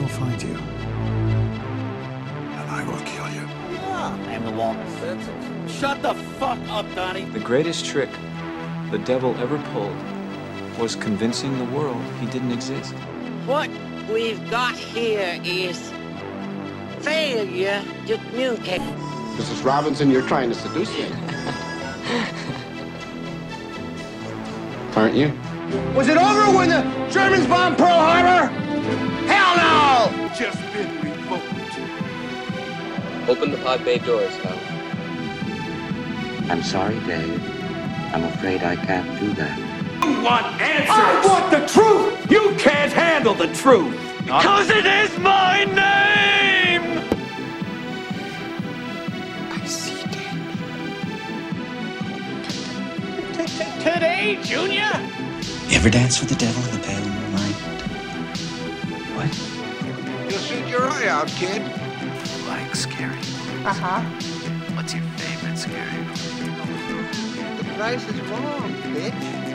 will find you. And I will kill you. I am the walrus. Shut the fuck up, Donnie. The greatest trick the devil ever pulled was convincing the world he didn't exist. What we've got here is failure to communicate. Mrs. Robinson, you're trying to seduce me. Aren't you? Was it over when the Germans bombed Pearl Harbor? Hell no! Just been revoked. Open the pod bay doors, Hal. I'm sorry, Dave. I'm afraid I can't do that. You want answers! I want the truth! You can't handle the truth! Because it is my name! I see dead people. Today, Junior? You ever dance with the devil in the pale your eye out, kid. Like scary. Uh huh. What's your favorite scary movie? The price is wrong, bitch.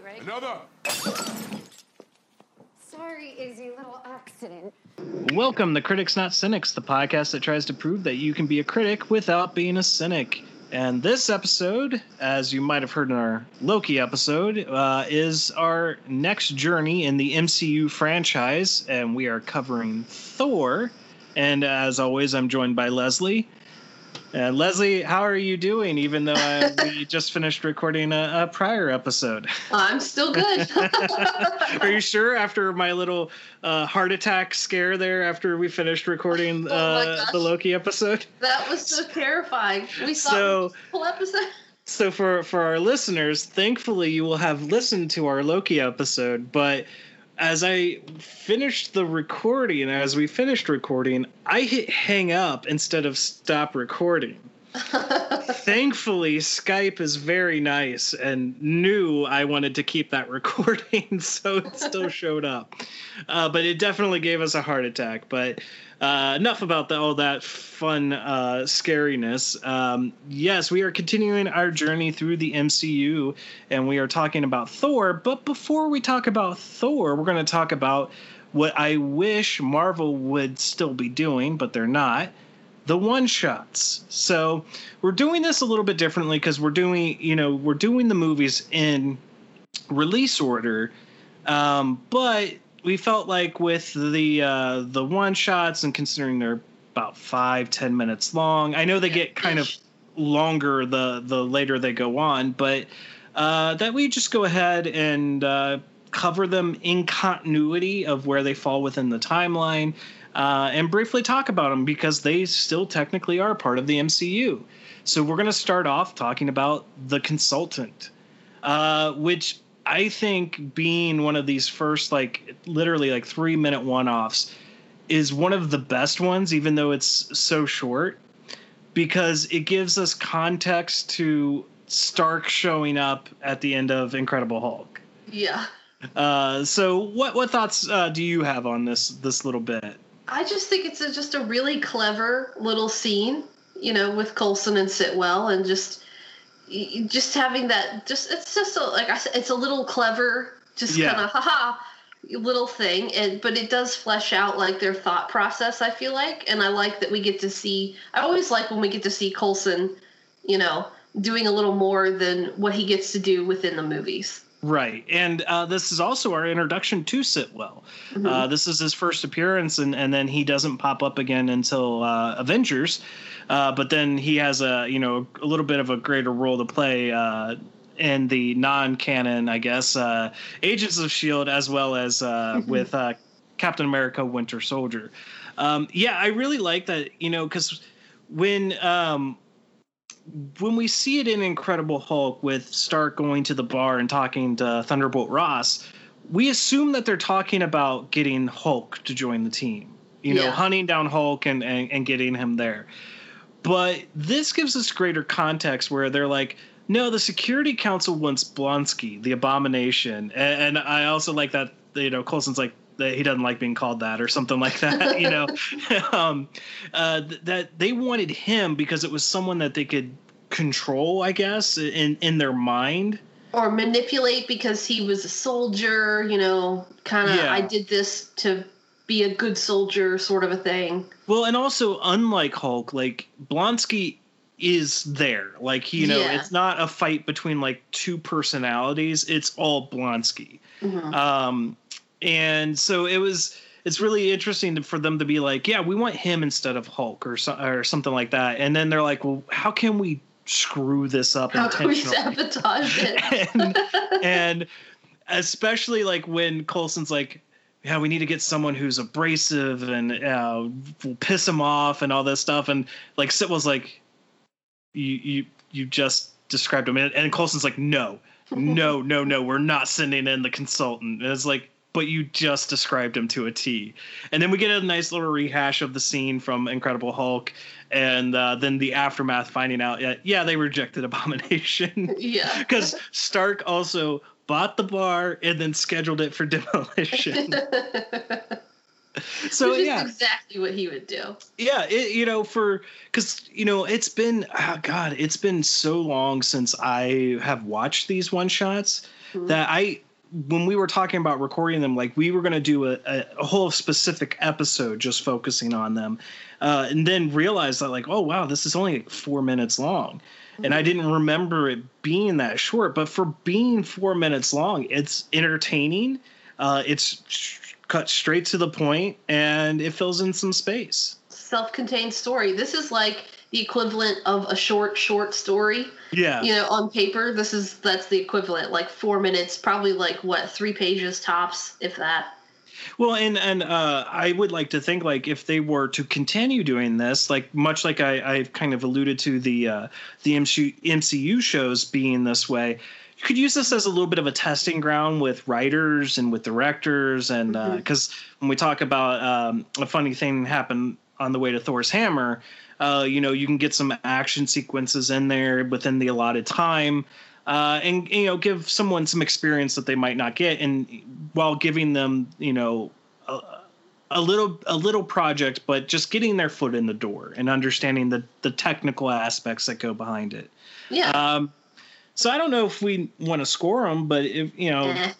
Know, it's right? Another. Sorry, Izzy, little accident. Welcome to Critics Not Cynics, the podcast that tries to prove that you can be a critic without being a cynic. And this episode, as you might have heard in our Loki episode, uh, is our next journey in the MCU franchise, and we are covering Thor. And as always, I'm joined by Leslie. Uh, Leslie, how are you doing? Even though uh, we just finished recording a, a prior episode. I'm still good. Are you sure? After my little uh, heart attack scare there, after we finished recording Oh uh, the Loki episode. that was so terrifying. We saw So- the whole episode. So for for our listeners, thankfully you will have listened to our Loki episode. But as I finished the recording, as we finished recording, I hit hang up instead of stop recording. Thankfully, Skype is very nice and knew I wanted to keep that recording, so it still showed up. Uh, but it definitely gave us a heart attack. But uh, enough about the, all that fun uh, scariness. Um, yes, we are continuing our journey through the MCU, and we are talking about Thor. But before we talk about Thor, we're going to talk about what I wish Marvel would still be doing, but they're not the one shots. So we're doing this a little bit differently because we're doing, you know, we're doing the movies in release order, um, but we felt like with the uh, the one shots and considering they're about five ten minutes long, I know they get kind of longer the the later they go on, but uh, that we just go ahead and uh, cover them in continuity of where they fall within the timeline uh, and briefly talk about them because they still technically are part of the MCU. So we're going to start off talking about the consultant, uh, which I think being one of these first like literally like three minute one offs is one of the best ones, even though it's so short, because it gives us context to Stark showing up at the end of Incredible Hulk. Yeah. Uh, so what what thoughts uh, do you have on this this little bit? I just think it's a, just a really clever little scene, you know, with Coulson and Sitwell, and just just having that. Just it's just a, like I said, it's a little clever, just Yeah. kind of haha little thing, and but it does flesh out like their thought process. I feel like, and I like that we get to see. I always like when we get to see Coulson, you know, doing a little more than what he gets to do within the movies. Right, and uh, this is also our introduction to Sitwell. Uh, this is his first appearance, and, and then he doesn't pop up again until uh, Avengers. Uh, but then he has a you know a little bit of a greater role to play uh, in the non-canon, I guess, uh, Agents of Shield, as well as uh, with uh, Captain America: Winter Soldier. Um, yeah, I really like that. You know, because when um, when we see it in Incredible Hulk with Stark going to the bar and talking to Thunderbolt Ross, we assume that they're talking about getting Hulk to join the team. You know, Yeah. hunting down Hulk and, and, and getting him there. But this gives us greater context where they're like, no, the Security Council wants Blonsky, the abomination. And, and I also like that, you know, Coulson's like, that he doesn't like being called that or something like that, you know. um, uh, th- that they wanted him because it was someone that they could control, I guess, in, in their mind. or manipulate because he was a soldier, you know, kind of Yeah. I did this to be a good soldier sort of a thing. Well, and also unlike Hulk, like Blonsky is there. Like you know, Yeah. it's not a fight between like two personalities. It's all Blonsky. Mhm. Um, and so it was. It's really interesting to, for them to be like, yeah, we want him instead of Hulk or so, or something like that. And then they're like, well, how can we screw this up How can we sabotage it? and, and especially like when Coulson's like, yeah, we need to get someone who's abrasive and uh, will piss him off and all this stuff. And like Sitwell's like, you you you just described him, and, and Coulson's like, no, no, no, no, we're not sending in the consultant. And it's like. But you just described him to a T, and then we get a nice little rehash of the scene from Incredible Hulk, and uh, then the aftermath, finding out, yeah, yeah, they rejected Abomination. yeah. because Stark also bought the bar and then scheduled it for demolition. so Which yeah, exactly what he would do. yeah, it, you know, for because you know it's been oh God, it's been so long since I have watched these one shots that I when we were talking about recording them, like we were going to do a, a, a whole specific episode just focusing on them, uh, and then realized that like, oh wow, this is only like four minutes long, and I didn't remember it being that short. But for being four minutes long, it's entertaining. Uh, it's sh- cut straight to the point, and it fills in some space. Self-contained story. This is like the equivalent of a short, short story. Yeah. You know, on paper, this is that's the equivalent. Like four minutes, probably like what three pages tops, if that. Well, and and uh, I would like to think like if they were to continue doing this, like much like I, I've kind of alluded to the uh, the MCU, MCU shows being this way, you could use this as a little bit of a testing ground with writers and with directors, and because when we talk about um, a funny thing happened on the way to Thor's hammer, uh, you know, you can get some action sequences in there within the allotted time. Uh, and you know, give someone some experience that they might not get, and while giving them, you know, a, a little a little project, but just getting their foot in the door and understanding the the technical aspects that go behind it. Yeah. Um, so I don't know if we want to score them, but if you know, Eh.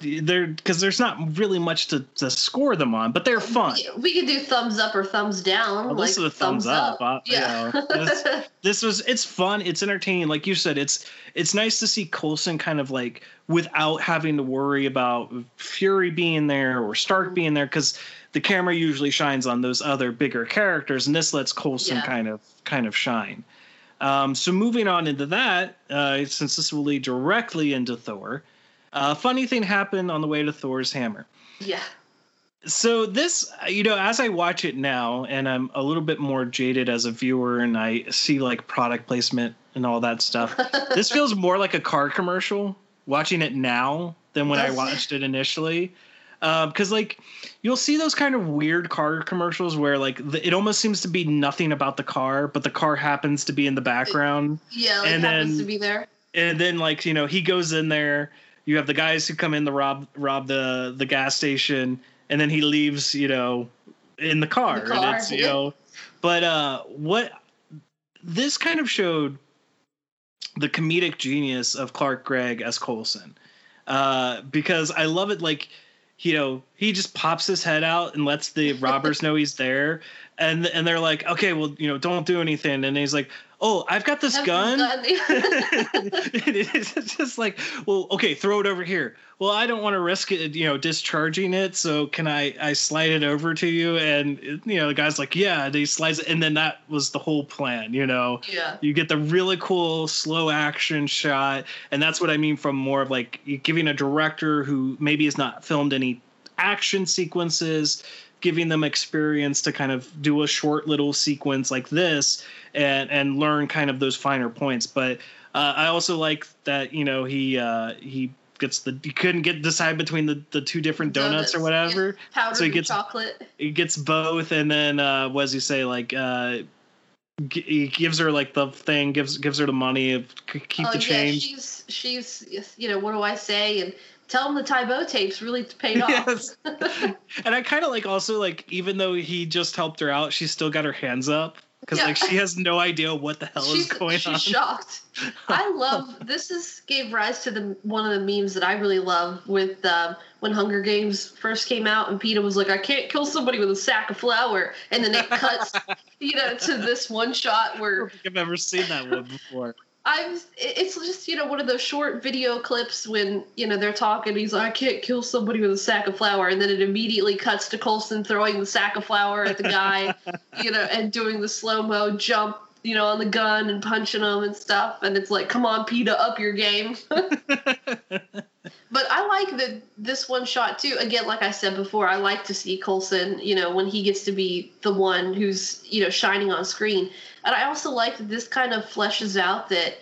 They're because there's not really much to, to score them on, but they're fun. we could do thumbs up or thumbs down. Well, like this is a thumbs, up. uh, you Yeah. know, this, this was it's fun. It's entertaining. Like you said, it's it's nice to see Coulson kind of like without having to worry about Fury being there or Stark being there because the camera usually shines on those other bigger characters, and this lets Coulson Yeah. kind of kind of shine. Um, so moving on into that, uh, since this will lead directly into Thor, uh, funny thing happened on the way to Thor's hammer yeah. so this you know as i watch it now and i'm a little bit more jaded as a viewer and i see like product placement and all that stuff this feels more like a car commercial watching it now than when i watched it initially because like you'll see those kind of weird car commercials where like the, it almost seems to be nothing about the car but the car happens to be in the background Yeah, like And happens then- to be there. and then like you know he goes in there you have the guys who come in to rob rob the the gas station and then he leaves you know in the car, The car, and it's you know but uh what this kind of showed the comedic genius of Clark Gregg as Coulson uh because I love it like you know he just pops his head out and lets the robbers know he's there. And and they're like okay well you know don't do anything. And he's like oh, I've got this Have gun. gun- it's just like, well, okay, throw it over here. Well, I don't want to risk it, you know, discharging it. So can I, I slide it over to you? And you know, the guy's like, yeah, and he slides it, and then that was the whole plan. You know, yeah. you get the really cool slow action shot, and that's what I mean from more of like giving a director who maybe has not filmed any action sequences giving them experience to kind of do a short little sequence like this and and learn kind of those finer points. But uh, i also like that you know he uh he gets the he couldn't get decide between the the two different donuts, or whatever. Powdered so he gets chocolate. he gets both and then uh what does he say like uh g- he gives her like the thing gives gives her the money keep oh the yeah, change. she's she's you know what do I say? And tell him the Tybo tapes really paid off. Yes. and I kind of like also like even though he just helped her out, she's still got her hands up because Yeah. like she has no idea what the hell is going she's on. She's shocked. I love this. Is gave rise to the one of the memes that I really love with um, when Hunger Games first came out, and Peeta was like, "I can't kill somebody with a sack of flour," and then it cuts, you know, to this one shot where I don't think I've ever seen that one before. I've it's just you know one of those short video clips when you know they're talking. He's like, I can't kill somebody with a sack of flour, and then it immediately cuts to Coulson throwing the sack of flour at the guy, you know, and doing the slow mo jump, you know, on the gun and punching him and stuff. And it's like, come on, Peeta, up your game. But I like that this one shot too. Again, like I said before, I like to see Coulson, you know, when he gets to be the one who's, you know, shining on screen. And I also like that this kind of fleshes out that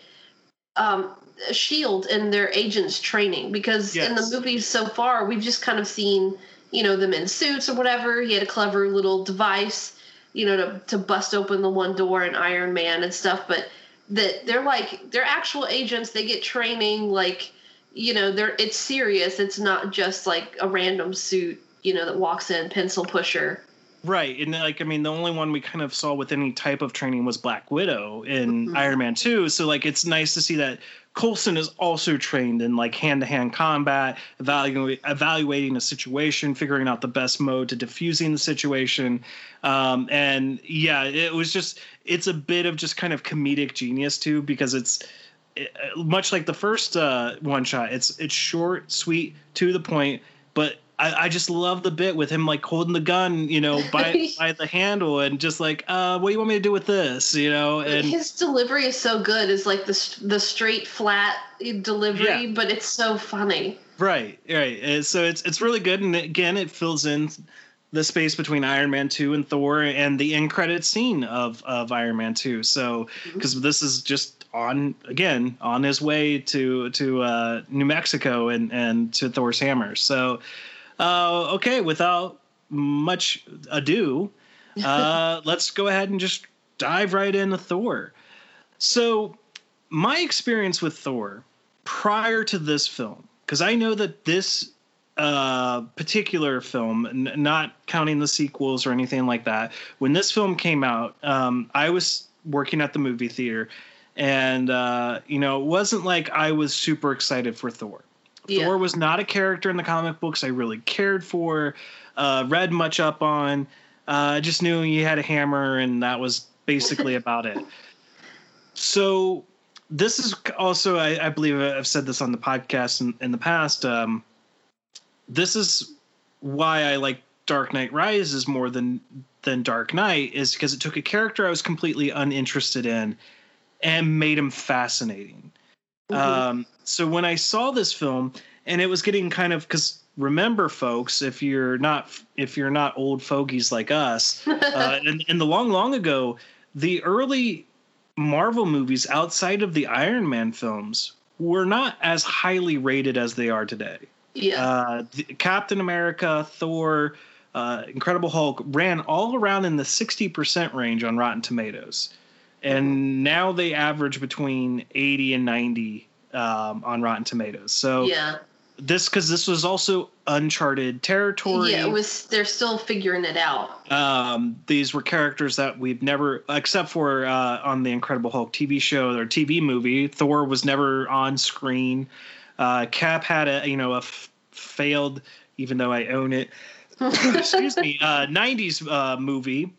um, Shield and their agents training because in the movies so far we've just kind of seen, you know, them in suits or whatever. He had a clever little device, you know, to to bust open the one door in Iron Man and stuff, but that they're like they're actual agents, they get training like you know, they're it's serious. It's not just like a random suit, you know, that walks in pencil pusher. Right, and like I mean, the only one we kind of saw with any type of training was Black Widow in Iron Man Two. So like, it's nice to see that Coulson is also trained in like hand-to-hand combat, evaluating evaluating a situation, figuring out the best mode to diffusing the situation. Um, and yeah, it was just it's a bit of just kind of comedic genius too, because it's it- much like the first uh, one shot. It's it's short, sweet, to the point, but I, I just love the bit with him like holding the gun, you know, by by the handle and just like, uh, what do you want me to do with this, you know? And His delivery is so good. It's like the the straight flat delivery, Yeah. but it's so funny. right, right. And so it's it's really good, and again, it fills in the space between Iron Man two and Thor, and the end credit scene of of Iron Man two. So because this is just on again on his way to to uh, New Mexico and and to Thor's hammer. So uh, okay, without much ado, uh, let's go ahead and just dive right into Thor. So, my experience with Thor prior to this film, because I know that this uh, particular film, n- not counting the sequels or anything like that, when this film came out, um, I was working at the movie theater, and uh, you know, it wasn't like I was super excited for Thor. Yeah. Thor was not a character in the comic books I really cared for, uh, read much up on. Uh, I just knew he had a hammer, and that was basically about it. So this is also, I, I believe I've said this on the podcast in, in the past. Um, this is why I like Dark Knight Rises more than than Dark Knight is because it took a character I was completely uninterested in and made him fascinating. Um, so when I saw this film and it was getting kind of because remember, folks, if you're not if you're not old fogies like us, uh, in, in the long long ago, the early Marvel movies outside of the Iron Man films were not as highly rated as they are today. Yeah. Uh, the, Captain America, Thor, uh, Incredible Hulk ran all around in the 60% range on Rotten Tomatoes. And now they average between 80 and 90 um, on Rotten Tomatoes. So yeah. this, because this was also uncharted territory. Yeah, it was they're still figuring it out. Um, these were characters that we've never, except for uh, on the Incredible Hulk TV show or TV movie, Thor was never on screen. Uh, Cap had a you know a f- failed, even though I own it. excuse me, uh, '90s uh, movie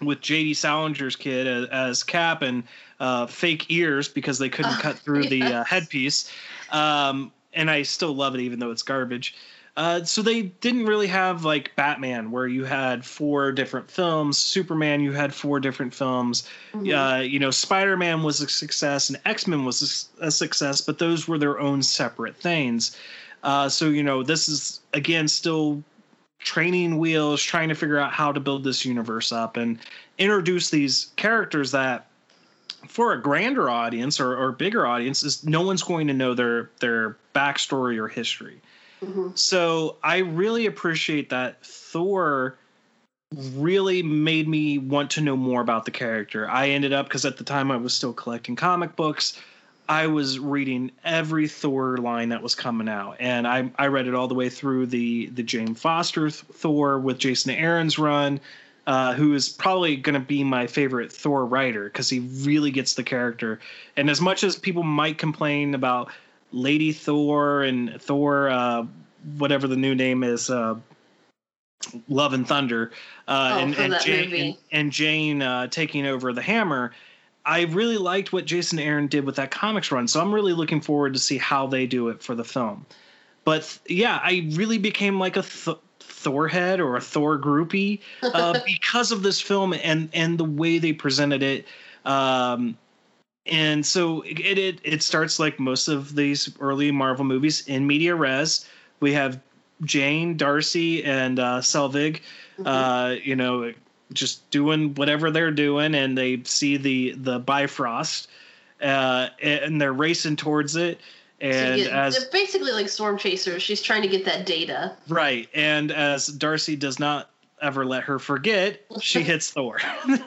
with J.D. Salinger's kid as, as Cap and uh, fake ears because they couldn't cut through the uh, headpiece. Um, and I still love it, even though it's garbage. Uh, so they didn't really have like Batman, where you had four different films. Superman, you had four different films. Mhm. Uh, you know, Spider Man was a success, and X Men was a, success, but those were their own separate things. Uh, so you know, this is again still training wheels, trying to figure out how to build this universe up and introduce these characters that for a grander audience or, or bigger audience is no one's going to know their their backstory or history. Mhm. So I really appreciate that Thor really made me want to know more about the character. I ended up because at the time I was still collecting comic books. I was reading every Thor line that was coming out, and I I read it all the way through the the Jane Foster Thor with Jason Aaron's run, uh, who is probably going to be my favorite Thor writer because he really gets the character. And as much as people might complain about Lady Thor and Thor, uh, whatever the new name is, uh, Love and Thunder, uh, Oh, and, and Jane and, and Jane uh, taking over the hammer. I really liked what Jason Aaron did with that comics run, so I'm really looking forward to see how they do it for the film. But yeah, I really became like a th- Thor head or a Thor groupie uh, because of this film and and the way they presented it. Um, and so it, it it starts like most of these early Marvel movies in media res. We have Jane, Darcy, and uh, Selvig. Uh, you know, just doing whatever they're doing, and they see the the Bifrost, uh, and they're racing towards it. So And get- as basically like storm chasers. She's trying to get that data. Right. And as Darcy does not ever let her forget, she hits Thor.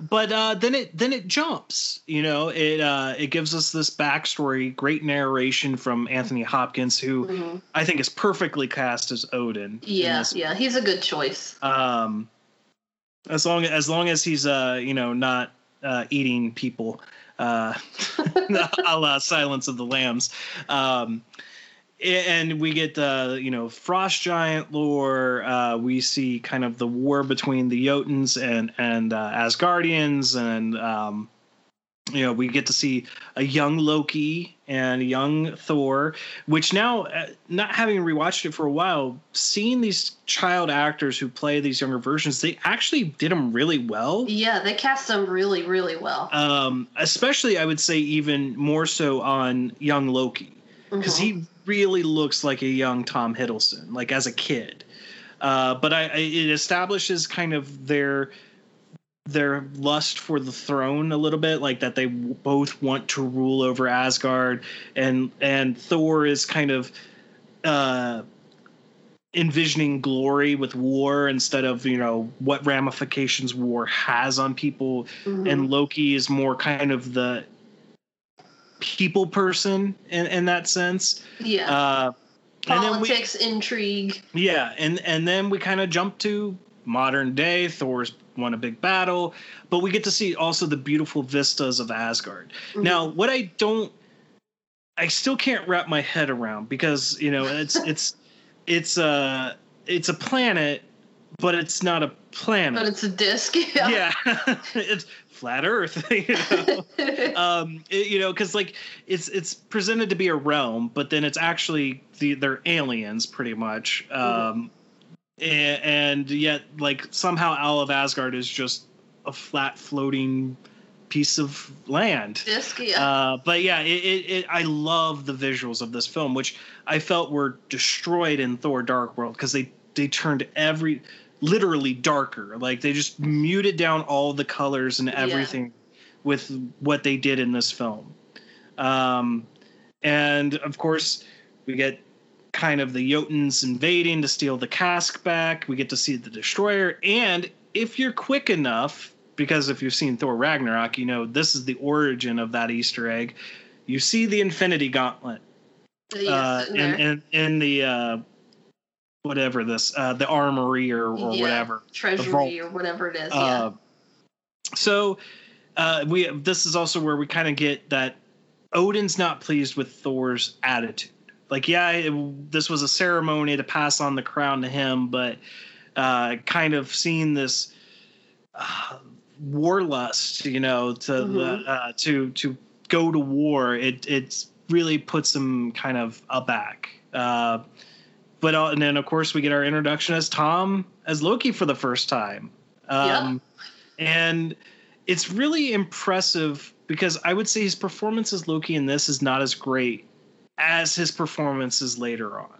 but uh, then it then it jumps. You know, it uh, it gives us this backstory, great narration from Anthony Hopkins, who I think is perfectly cast as Odin. in Yeah, yeah, he's a good choice. um as long as long as he's uh you know not uh eating people uh a la silence of the lambs um and we get uh you know frost giant lore uh we see kind of the war between the jotuns and and uh, asgardians and um you know we get to see a young loki and a young thor which now uh, not having rewatched it for a while seeing these child actors who play these younger versions they actually did them really well Yeah, they cast them really, really well. um, especially I would say even more so on young Loki because he really looks like a young Tom Hiddleston, like as a kid. Uh, but I, I, it establishes kind of their their lust for the throne a little bit, like that they both want to rule over Asgard, and and Thor is kind of uh, envisioning glory with war instead of you know what ramifications war has on people Mhm. and loki is more kind of the people person in, in that sense Yeah. uh and then we, Politics, intrigue. yeah and and then we kind of jump to modern day thor's won a big battle but we get to see also the beautiful vistas of asgard now what i don't i still can't wrap my head around because you know it's it's it's a it's a planet but it's not a planet But it's a disc. Yeah. yeah it's flat earth you know? Um it- you know because like it's it's presented to be a realm but then it's actually the they're aliens pretty much. Um and, and yet like somehow all of asgard is just a flat floating piece of land. Disc, yeah. uh, but yeah, it, it, it, I love the visuals of this film, which I felt were destroyed in Thor: Dark World because they they turned every literally darker. Like they just muted down all the colors and everything with what they did in this film. Um, and of course, we get kind of the Jotuns invading to steal the cask back. We get to see the destroyer, and if you're quick enough, because if you've seen Thor Ragnarok, you know this is the origin of that Easter egg. You see the Infinity Gauntlet Yeah, uh, in, in in the uh, whatever this uh, the armory or, or Yeah, whatever Treasury or whatever it is. yeah. Uh, so uh, we this is also where we kind of get that Odin's not pleased with Thor's attitude. Like, yeah, it, this was a ceremony to pass on the crown to him, but uh, kind of seeing this uh, warlust, you know, to Mhm. uh, to to go to war. It it really puts him kind of aback. Uh, but uh, and then of course we get our introduction as Tom as Loki for the first time. Um, And it's really impressive because I would say his performance as Loki in this is not as great as his performances later on.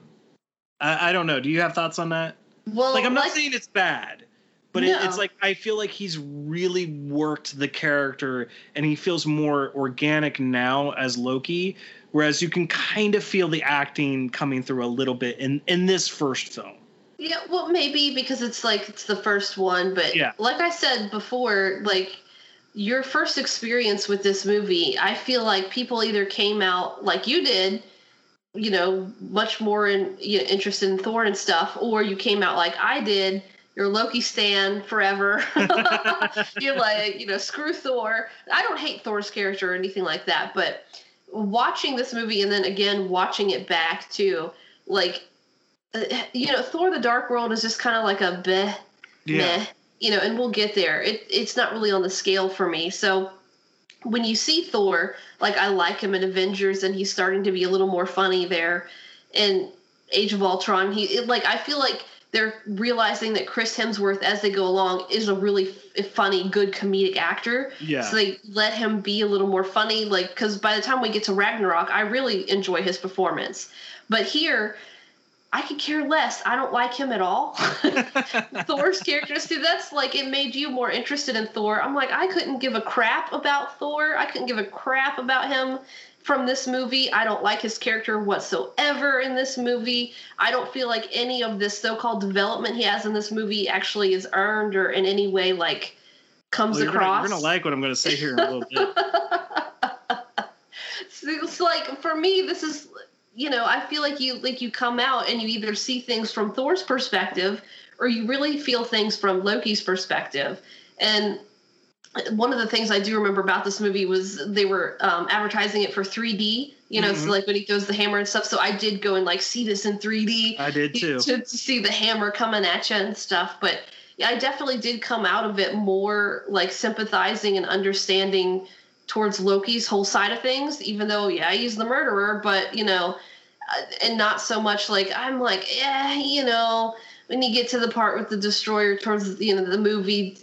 I, I don't know. Do you have thoughts on that? Well, like I'm not saying it's bad, but it, it's like I feel like he's really worked the character and he feels more organic now as Loki, whereas you can kind of feel the acting coming through a little bit in in this first film. Yeah, well, maybe because it's like it's the first one, but Yeah. like I said before, like your first experience with this movie, I feel like people either came out like you did, you know, much more in, you know, interested in Thor and stuff, or you came out like I did. You're Loki stan forever. You're like, you know, screw Thor. I don't hate Thor's character or anything like that, but watching this movie and then again watching it back too, like uh, you know, Thor: The Dark World is just kind of like a beh, meh, you know, and we'll get there. It it's not really on the scale for me. So when you see Thor, like I like him in Avengers, and he's starting to be a little more funny there. In Age of Ultron, he it, like I feel like they're realizing that Chris Hemsworth, as they go along, is a really f- funny, good comedic actor. Yeah. So they let him be a little more funny, like because by the time we get to Ragnarok, I really enjoy his performance. But here, I could care less. I don't like him at all. Thor's character, see, that's like it made you more interested in Thor. I'm like, I couldn't give a crap about Thor. I couldn't give a crap about him from this movie. I don't like his character whatsoever in this movie. I don't feel like any of this so-called development he has in this movie actually is earned or in any way like comes Well, you're, gonna, across. you're gonna like what I'm gonna say here in a little bit. So it's like for me this is you know i feel like you like you come out and you either see things from thor's perspective or you really feel things from loki's perspective and one of the things i do remember about this movie was they were um, advertising it for 3d you know Mhm. so like when he throws the hammer and stuff so i did go and like see this in 3d I did too. to, to see the hammer coming at you and stuff. But yeah, I definitely did come out of it more like sympathizing and understanding towards Loki's whole side of things, even though, yeah, he's the murderer, but you know, uh, and not so much like I'm like, yeah, you know, when you get to the part with the destroyer towards you know the movie,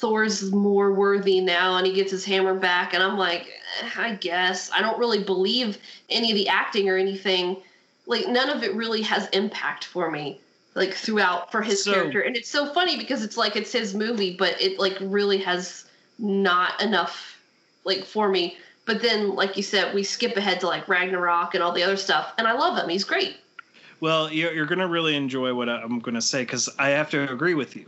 Thor's more worthy now, and he gets his hammer back, and I'm like, eh, I guess I don't really believe any of the acting or anything. Like none of it really has impact for me, like throughout for his So- character, and it's so funny because it's like it's his movie, but it like really has not enough like for me. But then, like you said, we skip ahead to like Ragnarok and all the other stuff, and I love him. He's great. Well, you're, you're going to really enjoy what I'm going to say because I have to agree with you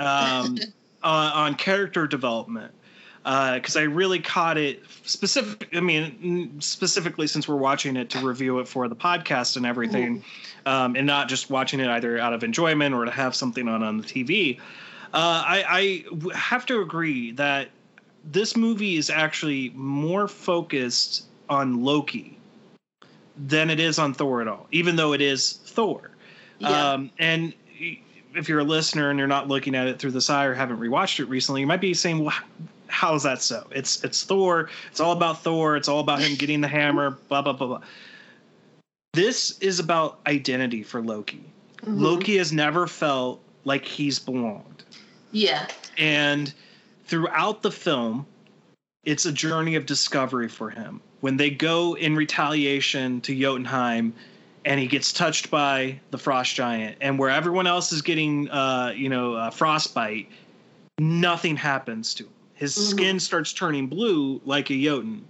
um, on, on character development. Because I really caught it specific. I mean, specifically since we're watching it to review it for the podcast and everything, um, and not just watching it either out of enjoyment or to have something on on the TV. Uh, I, I have to agree that this movie is actually more focused on Loki than it is on Thor at all, even though it is Thor. Yeah. Um, and if you're a listener and you're not looking at it through this eye or haven't rewatched it recently, you might be saying, "Well, how is that so? It's it's Thor. It's all about Thor. It's all about him getting the hammer. Blah blah blah blah." This is about identity for Loki. Mhm. Loki has never felt like he's belonged. Yeah. And throughout the film, it's a journey of discovery for him. When they go in retaliation to Jotunheim and he gets touched by the frost giant, and where everyone else is getting, uh, you know, uh, frostbite, nothing happens to him. His Mhm. skin starts turning blue like a Jotun.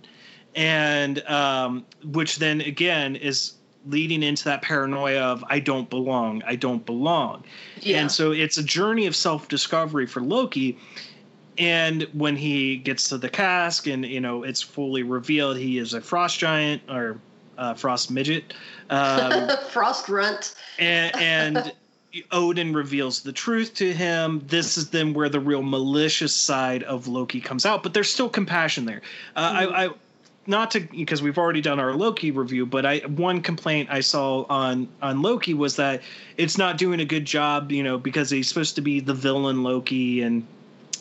And um, which then again is leading into that paranoia of I don't belong, I don't belong. Yeah. And so it's a journey of self discovery for Loki. And when he gets to the cask and, you know, it's fully revealed he is a frost giant or uh, frost midget. Um, Frost runt. and, and Odin reveals the truth to him. This is then where the real malicious side of Loki comes out, but there's still compassion there. Uh, I, I not to because we've already done our Loki review, but I one complaint I saw on on Loki was that it's not doing a good job, you know, because he's supposed to be the villain Loki and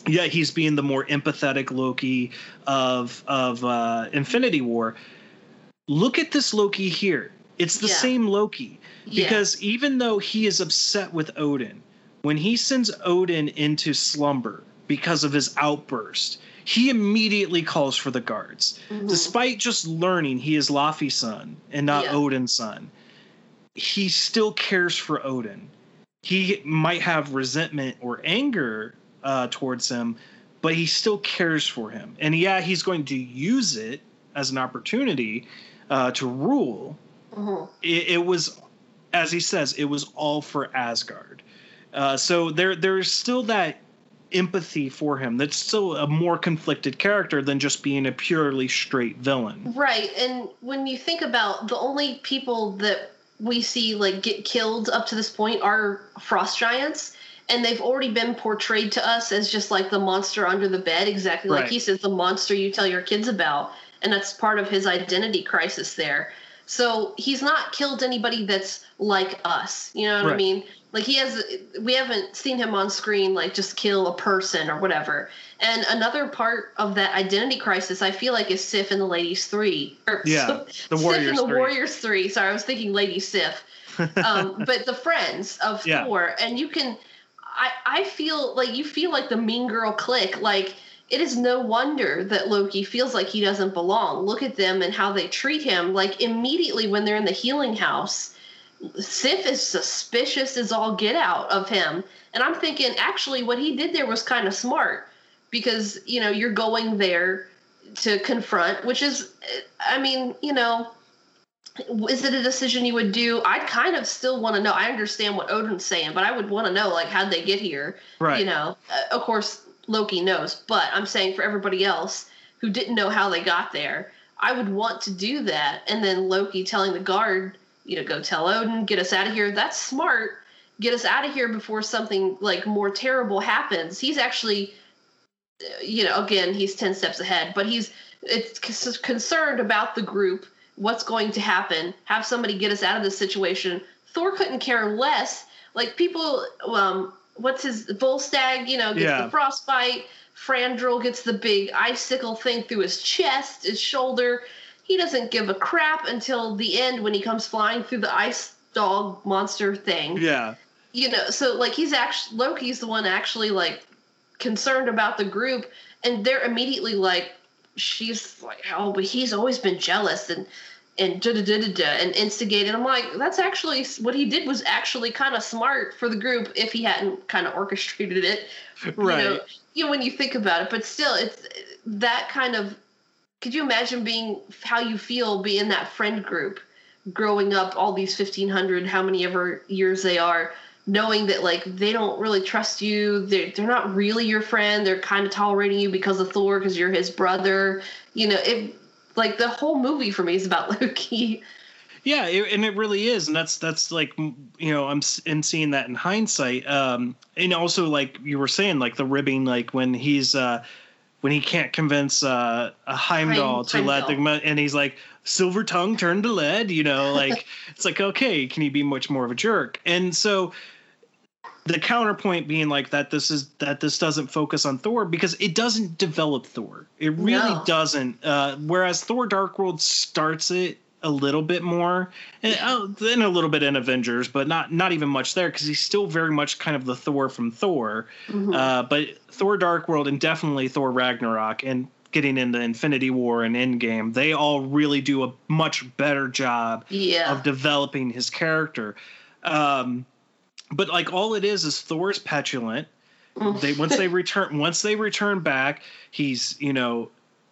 yeah, he's being the more empathetic Loki of of uh, Infinity War. Look at this Loki here. It's the Yeah. same Loki Yeah. because even though he is upset with Odin, when he sends Odin into slumber because of his outburst, he immediately calls for the guards. Mhm. Despite just learning he is Laufey's son and not Yeah. Odin's son, he still cares for Odin. He might have resentment or anger uh, towards him, but he still cares for him. And yeah, he's going to use it as an opportunity uh, to rule. Mhm. It, it was, as he says, it was all for Asgard. Uh, so there, there's still that empathy for him. That's still a more conflicted character than just being a purely straight villain. Right, and when you think about the only people that we see like get killed up to this point are frost giants, and they've already been portrayed to us as just like the monster under the bed, exactly like he says, the monster you tell your kids about, and that's part of his identity crisis there. So he's not killed anybody that's like us. You know what I mean? Like he has, we haven't seen him on screen like just kill a person or whatever. And another part of that identity crisis, I feel like, is Sif in the Ladies Three. Or, Yeah, the Sif Warriors in the Three. Warriors Three. Sorry, I was thinking Lady Sif. Um, but the friends of Yeah. Thor, and you can, I I feel like you feel like the Mean Girl clique. Like it is no wonder that Loki feels like he doesn't belong. Look at them and how they treat him. Like immediately when they're in the healing house, Sif is suspicious as all get out of him. And I'm thinking, actually, what he did there was kind of smart because, you know, you're going there to confront, which is, I mean, you know, is it a decision you would do? I kind of still want to know. I understand what Odin's saying, but I would want to know, like, how'd they get here? Right. You know, uh, of course, Loki knows, but I'm saying for everybody else who didn't know how they got there, I would want to do that. And then Loki telling the guard, you know, go tell Odin, get us out of here. That's smart. Get us out of here before something like more terrible happens. He's actually, uh, you know, again, he's 10 steps ahead, but he's it's concerned about the group, what's going to happen, have somebody get us out of this situation. Thor couldn't care less. Like people, um, what's his Volstagg, you know, gets Yeah. the frostbite. Fandral gets the big icicle thing through his chest, his shoulder. He doesn't give a crap until the end when he comes flying through the ice dog monster thing Yeah. you know so like he's actually loki's the one actually like concerned about the group and they're immediately like she's like oh but he's always been jealous and and da da da da da and instigated i'm like that's actually what he did was actually kind of smart for the group if he hadn't kind of orchestrated it Right. you know, you know when you think about it but still it's that kind of could you imagine being how you feel being in that friend group growing up all these 1500 how many ever years they are knowing that like they don't really trust you they're, they're not really your friend they're kind of tolerating you because of thor because you're his brother you know it like the whole movie for me is about loki Yeah, it, and it really is, and that's that's like you know I'm in seeing that in hindsight, um, and also like you were saying, like the ribbing, like when he's uh, when he can't convince uh, a Heimdall to let the and he's like silver tongue turned to lead, you know, like it's like okay, can he be much more of a jerk? And so the counterpoint being like that this is that this doesn't focus on Thor because it doesn't develop Thor. It really No. doesn't. Uh, whereas Thor Dark World starts it a little bit more, and then a little bit in Avengers, but not not even much there because he's still very much kind of the Thor from Thor. Mm-hmm. Uh, but Thor Dark World and definitely Thor Ragnarok and getting into Infinity War and Endgame, they all really do a much better job yeah of developing his character. Um, but like all it is is Thor's petulant. They once they return once they return back, he's you know,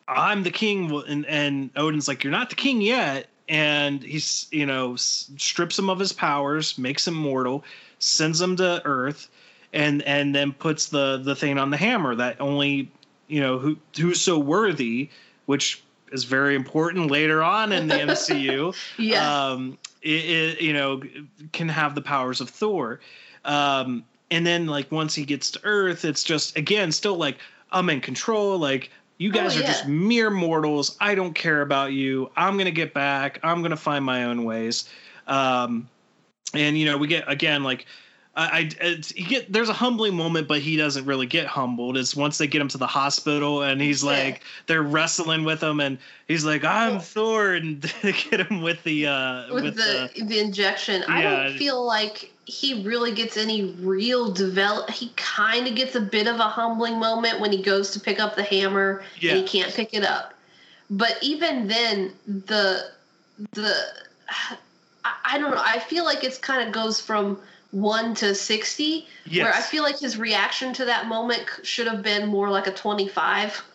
I'm the king, and and Odin's like you're not the king yet, and he's you know strips him of his powers, makes him mortal, sends him to Earth, and and then puts the the thing on the hammer that only you know who who's so worthy, which is very important later on in the MCU yeah um, it, you know, can have the powers of Thor. Um, and then like once he gets to Earth, it's just again still like I'm in control. Like you guys Oh, are just mere mortals. I don't care about you. I'm gonna get back. I'm gonna find my own ways. Um, and you know we get again like I, I get there's a humbling moment, but he doesn't really get humbled. It's once they get him to the hospital and he's like they're wrestling with him and he's like I'm Thor and they get him with the uh with, the, the injection. I don't feel like he really gets any real develop. He kind of gets a bit of a humbling moment when he goes to pick up the hammer Yeah. and he can't pick it up. But even then, the the I, I don't know. I feel like it's kind of goes from one to sixty. Where I feel like his reaction to that moment should have been more like a twenty-five.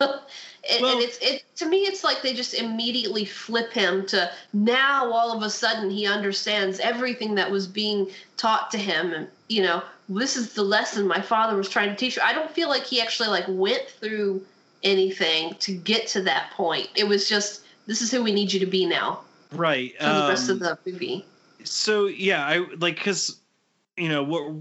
and, Well- and it's it to me it's like they just immediately flip him to now all of a sudden he understands everything that was being taught to him and you know this is the lesson my father was trying to teach you i don't feel like he actually like went through anything to get to that point it was just this is who we need you to be now right for the rest um, of the movie so yeah i like because you know we're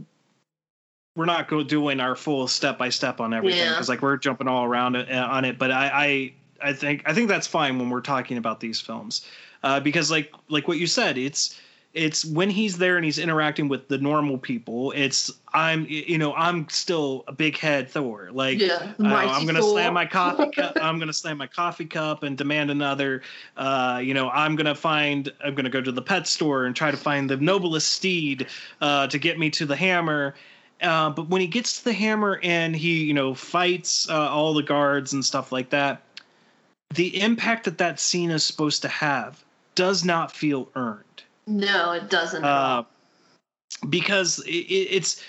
we're not go doing our full step by step on everything Yeah. because like we're jumping all around uh, on it but I, I i think i think that's fine when we're talking about these films uh because like like what you said it's it's when he's there and he's interacting with the normal people it's i'm you know i'm still a big head thor. Like Yeah, uh, i'm gonna Thor. slam my coffee cup i'm gonna slam my coffee cup and demand another uh, you know i'm gonna find i'm gonna go to the pet store and try to find the noblest steed uh, to get me to the hammer. Uh, but when he gets to the hammer and he you know fights uh, all the guards and stuff like that the impact that that scene is supposed to have does not feel earned no it doesn't uh, because it, it, it's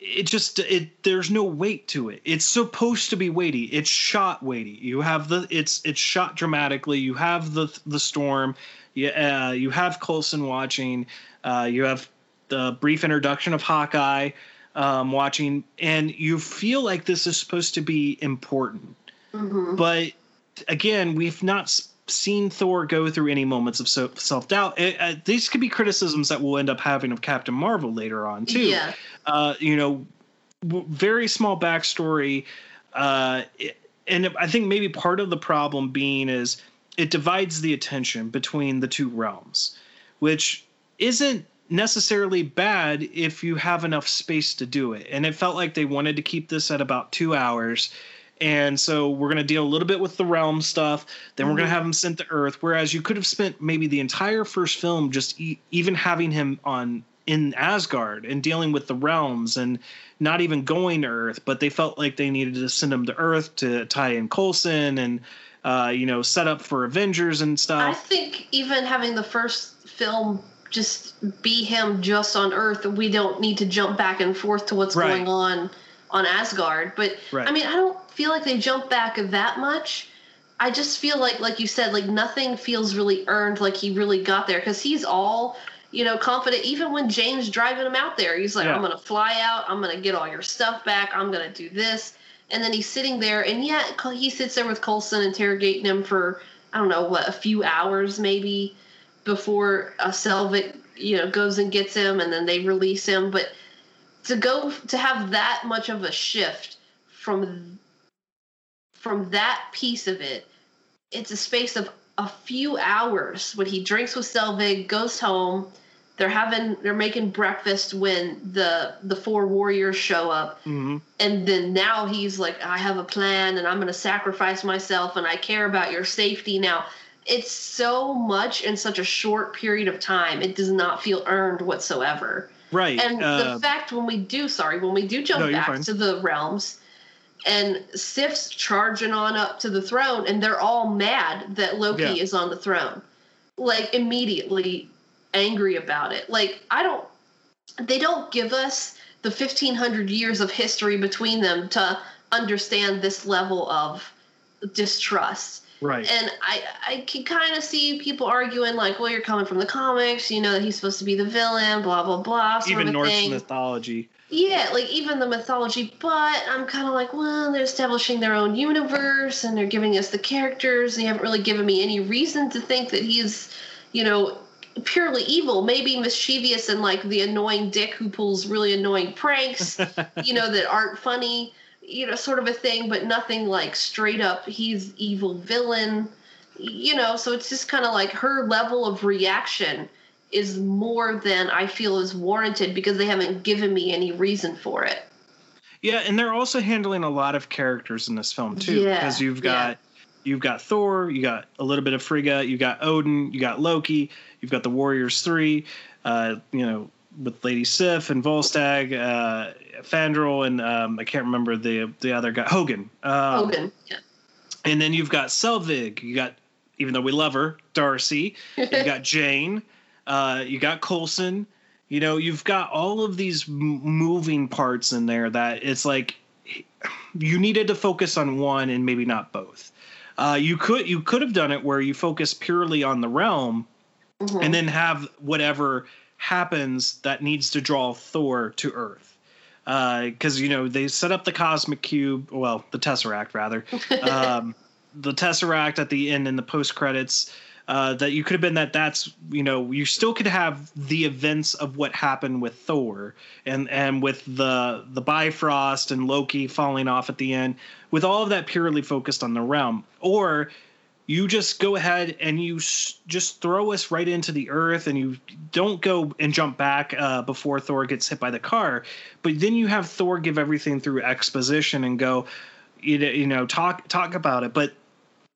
it just it there's no weight to it. It's supposed to be weighty. It's shot weighty. You have the it's it's shot dramatically. You have the the storm. You, uh, you have Coulson watching. Uh, you have the brief introduction of Hawkeye um, watching. And you feel like this is supposed to be important. Mhm. but again, we've not seen Thor go through any moments of so- self doubt. Uh, these could be criticisms that we'll end up having of Captain Marvel later on too. Yeah. Uh, you know, w- very small backstory, uh, it- and I think maybe part of the problem being is it divides the attention between the two realms, which isn't necessarily bad if you have enough space to do it. And it felt like they wanted to keep this at about two hours. And so we're going to deal a little bit with the realm stuff. Then we're going to have him sent to Earth. Whereas you could have spent maybe the entire first film just e- even having him on in Asgard and dealing with the realms and not even going to Earth. But they felt like they needed to send him to Earth to tie in Coulson and uh, you know set up for Avengers and stuff. I think even having the first film just be him just on Earth, we don't need to jump back and forth to what's Right. going on on Asgard. But Right. I mean, I don't feel like they jump back that much. I just feel like, like you said, like nothing feels really earned, like he really got there because he's all, you know, confident. Even when James driving him out there, he's like, Yeah. "I'm gonna fly out. I'm gonna get all your stuff back. I'm gonna do this." And then he's sitting there, and yeah, he sits there with Coulson interrogating him for I don't know what a few hours maybe before uh, Selvig you know goes and gets him, and then they release him. But to go to have that much of a shift from from that piece of it, it's a space of a few hours when he drinks with Selvig, goes home. They're having they're making breakfast when the the four warriors show up hmm and then now he's like i have a plan and i'm going to sacrifice myself and i care about your safety now it's so much in such a short period of time it does not feel earned whatsoever Right. and uh, the fact when we do sorry when we do jump No, back to the realms and sif's charging on up to the throne and they're all mad that loki Yeah. is on the throne like immediately angry about it like i don't they don't give us the 1500 years of history between them to understand this level of distrust right. and i i can kind of see people arguing like well you're coming from the comics you know that he's supposed to be the villain blah blah blah sort Even of Norse thing mythology. Yeah, like even the mythology, but I'm kind of like, well, they're establishing their own universe and they're giving us the characters. They haven't really given me any reason to think that he's, you know, purely evil. Maybe mischievous and like the annoying dick who pulls really annoying pranks, you know, that aren't funny, you know, sort of a thing, but nothing like straight up, he's evil villain, you know, so it's just kind of like her level of reaction is more than I feel is warranted because they haven't given me any reason for it. Yeah, and they're also handling a lot of characters in this film too, Yeah, because you've yeah. got you've got Thor, you got a little bit of Frigga, you got Odin, you got Loki, you've got the Warriors three, uh, you know, with Lady Sif and Volstagg, uh, Fandral, and um, I can't remember the the other guy, Hogun. Um, Hogun, yeah. And then you've got Selvig. You got, even though we love her, Darcy. You got Jane. Uh, you got Coulson. You know, you've got all of these m- moving parts in there that it's like you needed to focus on one and maybe not both. Uh, you could you could have done it where you focus purely on the realm Mhm. and then have whatever happens that needs to draw Thor to Earth. Because you know they set up the cosmic cube, well, the tesseract rather, um, the tesseract at the end in the post credits. Uh, that you could have been that that's you know you still could have the events of what happened with Thor and and with the the Bifrost and Loki falling off at the end with all of that purely focused on the realm. Or you just go ahead and you s- just throw us right into the earth and you don't go and jump back uh, before thor gets hit by the car. But then you have thor give everything through exposition and go you know, you know talk talk about it. But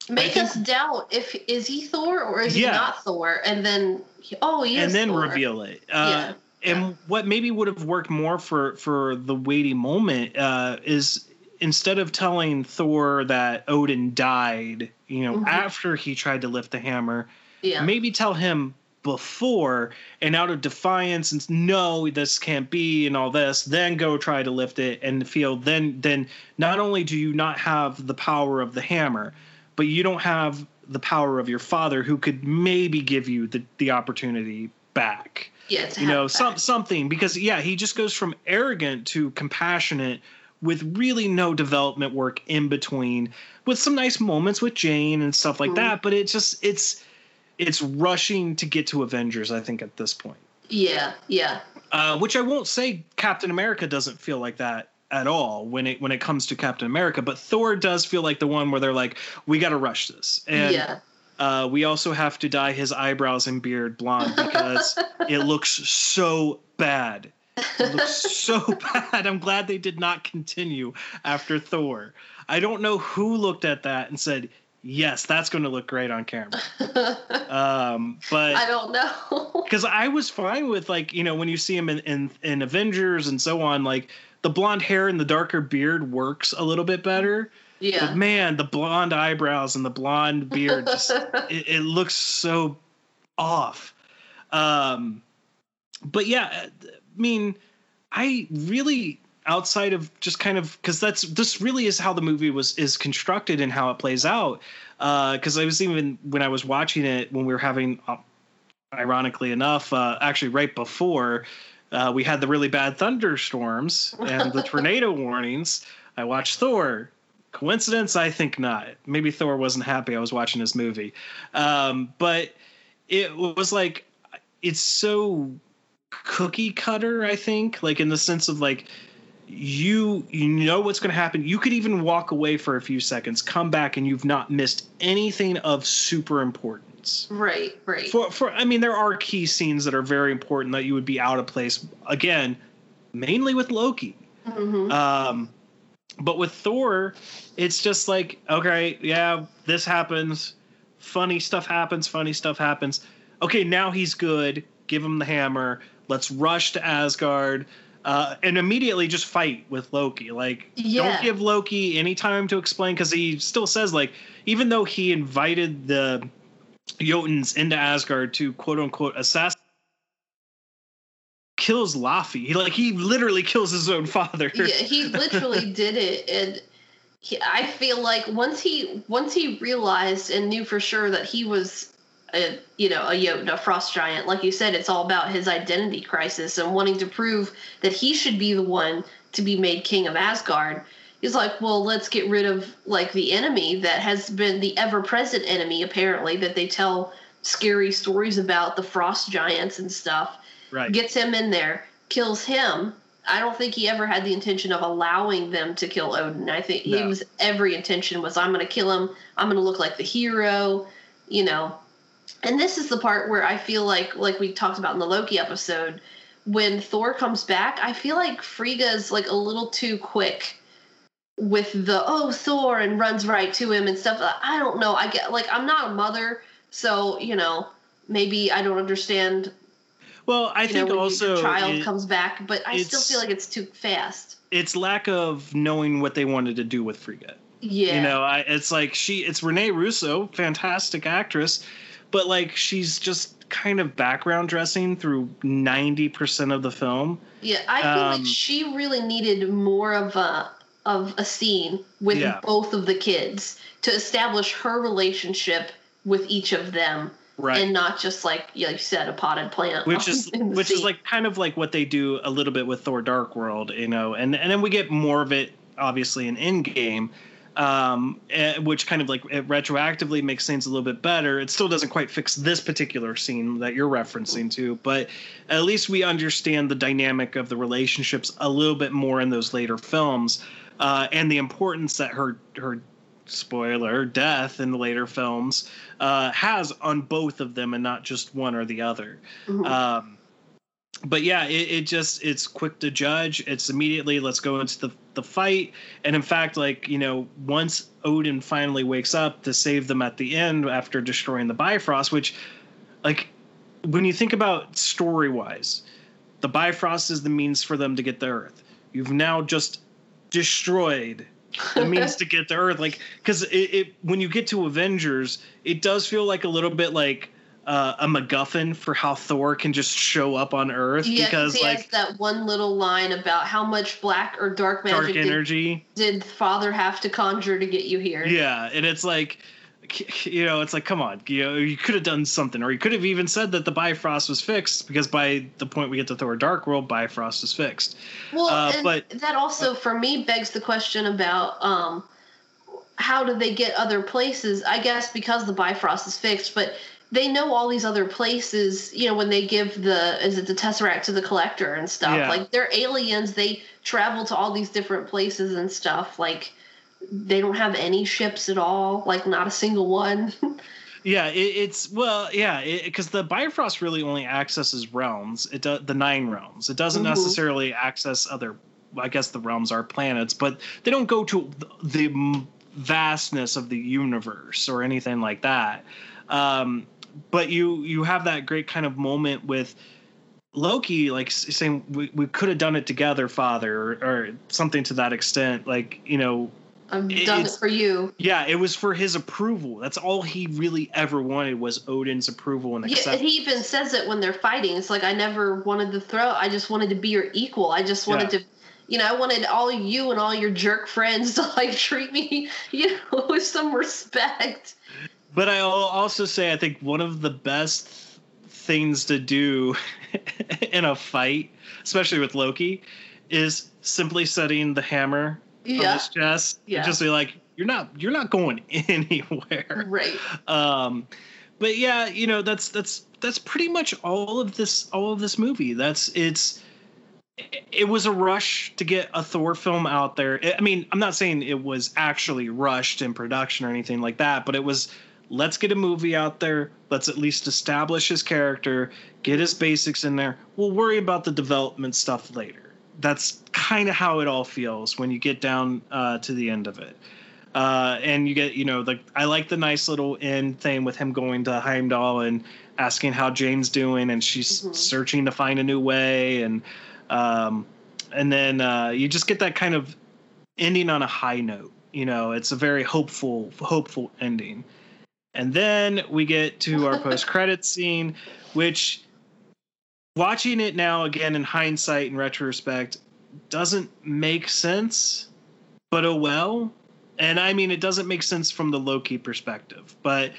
Make us doubt if is he Thor or is Yeah. he not Thor, and then oh he is and then Thor. reveal it. Uh, And what maybe would have worked more for for the weighty moment uh, is instead of telling Thor that Odin died, you know, Mhm. after he tried to lift the hammer, Yeah. maybe tell him before and out of defiance and no this can't be and all this then go try to lift it and feel then then not only do you not have the power of the hammer but you don't have the power of your father who could maybe give you the, the opportunity back Yeah, to you know some something because yeah he just goes from arrogant to compassionate with really no development work in between with some nice moments with Jane and stuff like Mhm. that but it just it's it's rushing to get to Avengers I think at this point Yeah, yeah. uh, which I won't say Captain America doesn't feel like that at all when it when it comes to Captain America but Thor does feel like the one where they're like we got to rush this and yeah. uh, we also have to dye his eyebrows and beard blonde because it looks so bad. It looks so bad. I'm glad they did not continue after Thor. I don't know who looked at that and said, "Yes, that's going to look great on camera." Um, but I don't know. because I was fine with like you know when you see him in, in in Avengers and so on, like the blonde hair and the darker beard works a little bit better. yeah. But man, the blonde eyebrows and the blonde beard just it, it looks so off. Um, but yeah, I mean, I really outside of just kind of because that's this really is how the movie was is constructed and how it plays out. Because I was even when I was watching it when we were having, uh, ironically enough, uh, actually right before. Uh, we had the really bad thunderstorms and the tornado warnings. I watched Thor, Coincidence? I think not. Maybe Thor wasn't happy I was watching this movie. Um, but it was like, it's so cookie cutter, I think, like in the sense of like, you you know what's going to happen. You could even walk away for a few seconds, come back, and you've not missed anything of super importance. Right, right. For for I mean, there are key scenes that are very important that you would be out of place. Again, mainly with Loki. Mhm. Um, but with Thor, it's just like, okay, yeah, this happens. Funny stuff happens. Funny stuff happens. Okay, now he's good. Give him the hammer. Let's rush to Asgard. Uh, and immediately just fight with Loki. Like, Yeah. don't give Loki any time to explain because he still says, like, even though he invited the Jotuns into Asgard to quote unquote assassinate kills Laufey. He like he literally kills his own father. yeah, he literally did it, and he, I feel like once he once he realized and knew for sure that he was, a, you know, a Jotun, a frost giant. Like you said, it's all about his identity crisis and wanting to prove that he should be the one to be made king of Asgard. He's like, well, let's get rid of like the enemy that has been the ever-present enemy, apparently that they tell scary stories about the frost giants and stuff Right. gets him in there, kills him. I don't think he ever had the intention of allowing them to kill Odin. I think he No. was every intention was I'm going to kill him. I'm going to look like the hero, you know. and this is the part where I feel like like we talked about in the Loki episode when Thor comes back, I feel like Frigga's like a little too quick with the oh Thor and runs right to him and stuff. I don't know. I get like I'm not a mother, so you know maybe I don't understand. Well, I think know, also child it- comes back, but I still feel like it's too fast. it's lack of knowing what they wanted to do with Frigga. Yeah, You know, I, it's like she, it's Rene Russo, fantastic actress, but like she's just kind of background dressing through 90% of the film. Yeah, I feel Um, like she really needed more of a of a scene with Yeah. both of the kids to establish her relationship with each of them, Right. and not just like yeah, you said, a potted plant. which is which is like kind of like what they do a little bit with Thor Dark World, you know, and and then we get more of it obviously in Endgame, um, eh, which kind of like it retroactively makes things a little bit better. It still doesn't quite fix this particular scene that you're referencing to, but at least we understand the dynamic of the relationships a little bit more in those later films, uh, and the importance that her her spoiler death in the later films uh, has on both of them and not just one or the other. Mhm. um, but yeah it, it just it's quick to judge. It's immediately let's go into the, the fight. And in fact like you know once odin finally wakes up to save them at the end after destroying the bifrost which like when you think about story wise the bifrost is the means for them to get to earth. You've now just destroyed the means to get to earth like because it, it when you get to avengers it does feel like a little bit like uh, a MacGuffin for how Thor can just show up on Earth yeah, because he like has that one little line about how much black or dark magic dark did, energy. did father have to conjure to get you here. Yeah, and it's like, you know, it's like, come on, you know, you could have done something, or you could have even said that the Bifrost was fixed because by the point we get to Thor: Dark World, Bifrost is fixed. Well, Uh, but- that also for me begs the question about um, how do they get other places? I guess because the Bifrost is fixed, but they know all these other places. You know, when they give the is it the Tesseract to the Collector and stuff. Yeah. Like they're aliens. They travel to all these different places and stuff. Like they don't have any ships at all. Like not a single one. Yeah, it, it's well, yeah, because the Bifrost really only accesses realms. It does the nine realms. It doesn't Mhm. necessarily access other. I guess the realms are planets, but they don't go to the m- vastness of the universe or anything like that. Um, but you you have that great kind of moment with Loki, like saying we, we could have done it together, Father, or, or something to that extent. Like you know, I've done it for you. yeah, it was for his approval. That's all he really ever wanted was Odin's approval and Yeah, and he even says it when they're fighting. It's like I never wanted to throw. I just wanted to be your equal. I just wanted Yeah. to, you know, I wanted all you and all your jerk friends to like treat me, you know, with some respect. but I'll also say I think one of the best things to do in a fight, especially with Loki, is simply setting the hammer on Yeah. his chest Yeah. and just be like, "You're not, you're not going anywhere." Right. um but yeah you know that's that's that's pretty much all of this all of this movie that's it's it- it was a rush to get a thor film out there i mean i'm not saying it was actually rushed in production or anything like that but it was let's get a movie out there let's at least establish his character get his basics in there we'll worry about the development stuff later that's kind of how it all feels when you get down uh, to the end of it uh, and you get you know the I like the nice little end thing with him going to Heimdall and asking how Jane's doing, and she's Mhm. searching to find a new way, and um, and then uh, you just get that kind of ending on a high note. You know, it's a very hopeful hopeful ending, and then we get to our post credit scene, which watching it now again in hindsight and retrospect doesn't make sense, but oh well and I mean, it doesn't make sense from the Loki perspective, but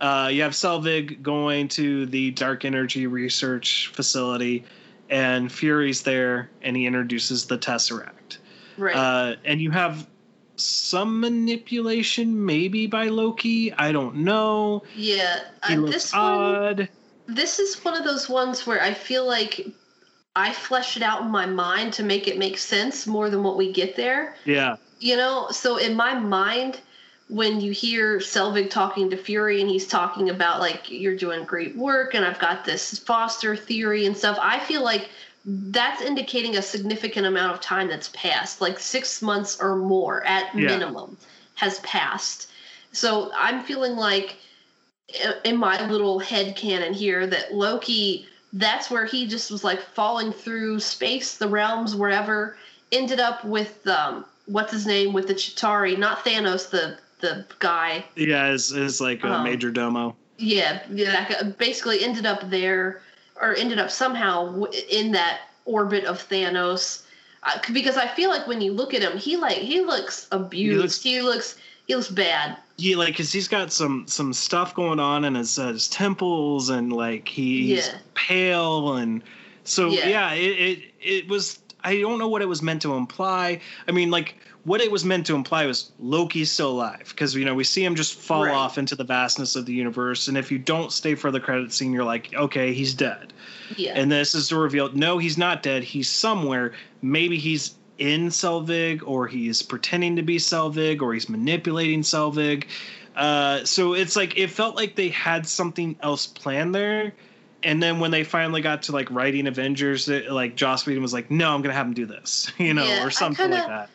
uh, you have Selvig going to the dark energy research facility, and Fury's there, and he introduces the Tesseract. Right. Uh, and you have some manipulation, maybe by Loki. I don't know. yeah. He Uh, looks this one, odd. This is one of those ones where I feel like I flesh it out in my mind to make it make sense more than what we get there. Yeah. you know so in my mind when you hear Selvig talking to Fury and he's talking about like you're doing great work and I've got this foster theory and stuff, I feel like that's indicating a significant amount of time that's passed, like six months or more at Yeah. minimum has passed. So I'm feeling like in my little head canon here that Loki that's where he just was like falling through space, the realms, wherever, ended up with um what's his name with the Chitauri, not Thanos, the the guy. Yeah, is is like a Um, major domo. Yeah, yeah, that basically ended up there or ended up somehow in that orbit of Thanos. Uh, because I feel like when you look at him, he like he looks abused. looks- he looks he looks bad. Yeah, like because he's got some some stuff going on in his, uh, his temples, and like he's Yeah. pale, and so Yeah. yeah, it, it it was. I don't know what it was meant to imply. I mean, like what it was meant to imply was Loki's still alive because you know we see him just fall Right. off into the vastness of the universe, and if you don't stay for the credit scene, you're like, okay, he's dead. Yeah. And this is the revealed. No, he's not dead. He's somewhere. Maybe he's in Selvig, or he's pretending to be Selvig, or he's manipulating Selvig. Uh, so it's like it felt like they had something else planned there. And then when they finally got to like writing Avengers, it, like Joss Whedon was like, "No, I'm gonna have him do this," you know, Yeah, or something like kinda- that.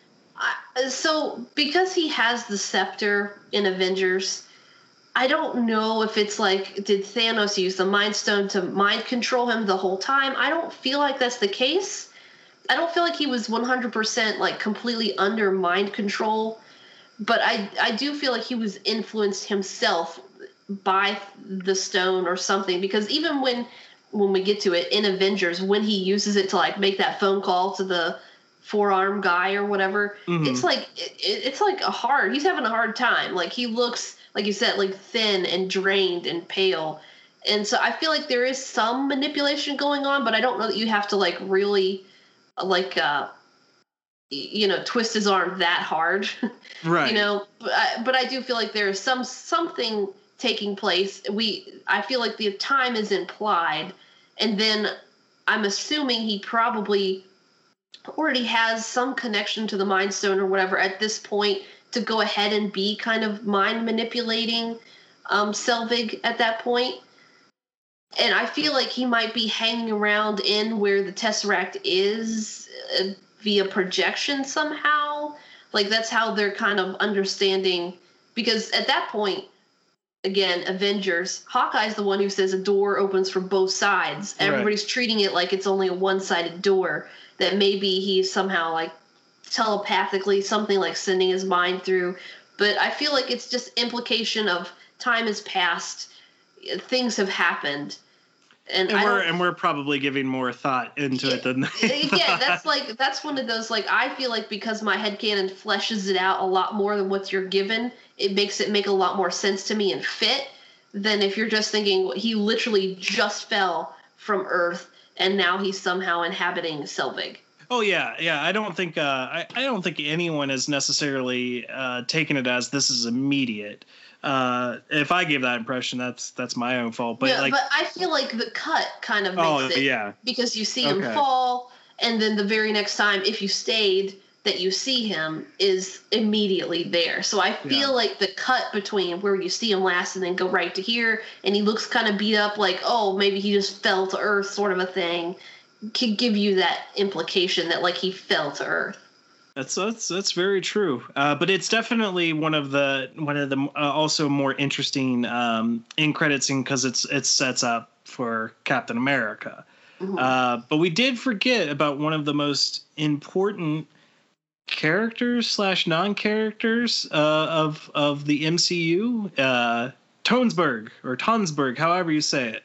Uh, so because he has the scepter in Avengers, I don't know if it's like did Thanos use the Mind Stone to mind control him the whole time? I don't feel like that's the case. I don't feel like he was 100% like completely under mind control, but I I do feel like he was influenced himself by the stone or something because even when when we get to it in Avengers when he uses it to like make that phone call to the forearm guy or whatever Mhm. it's like it, it's like a hard he's having a hard time like he looks like you said like thin and drained and pale and so i feel like there is some manipulation going on but i don't know that you have to like really like uh you know twist his arm that hard Right. you know but I, but I do feel like there is some something taking place we i feel like the time is implied and then i'm assuming he probably already has some connection to the mind stone or whatever at this point to go ahead and be kind of mind manipulating um selvig at that point and i feel like he might be hanging around in where the tesseract is uh, via projection somehow. Like that's how they're kind of understanding because at that point again avengers hawkeye's the one who says a door opens from both sides. Right. everybody's treating it like it's only a one-sided door that maybe he's somehow like telepathically something like sending his mind through. But i feel like it's just implication of time has passed. Things have happened and, and we're and we're probably giving more thought into it than yeah, that's like that's one of those like I feel like because my head headcanon fleshes it out a lot more than what you're given, it makes it make a lot more sense to me and fit than if you're just thinking well, he literally just fell from Earth and now he's somehow inhabiting Selvig. Oh yeah, yeah. I don't think uh, I, I don't think anyone is necessarily uh, taking it as this is immediate. Uh, if I gave that impression, that's that's my own fault. But yeah, like, but I feel like the cut kind of makes oh it yeah, because you see him fall and then the very next time if you stayed that you see him is immediately there so i feel Yeah. like the cut between where you see him last and then go right to here and he looks kind of beat up like oh maybe he just fell to earth sort of a thing could give you that implication that like he fell to earth that's that's that's very true. Uh, but it's definitely one of the one of the uh, also more interesting um, in credit scene because it's it sets up for Captain America. Uh, but we did forget about one of the most important characters slash non-characters uh, of of the MCU, uh, Tonesburg or Tonsberg, however you say it,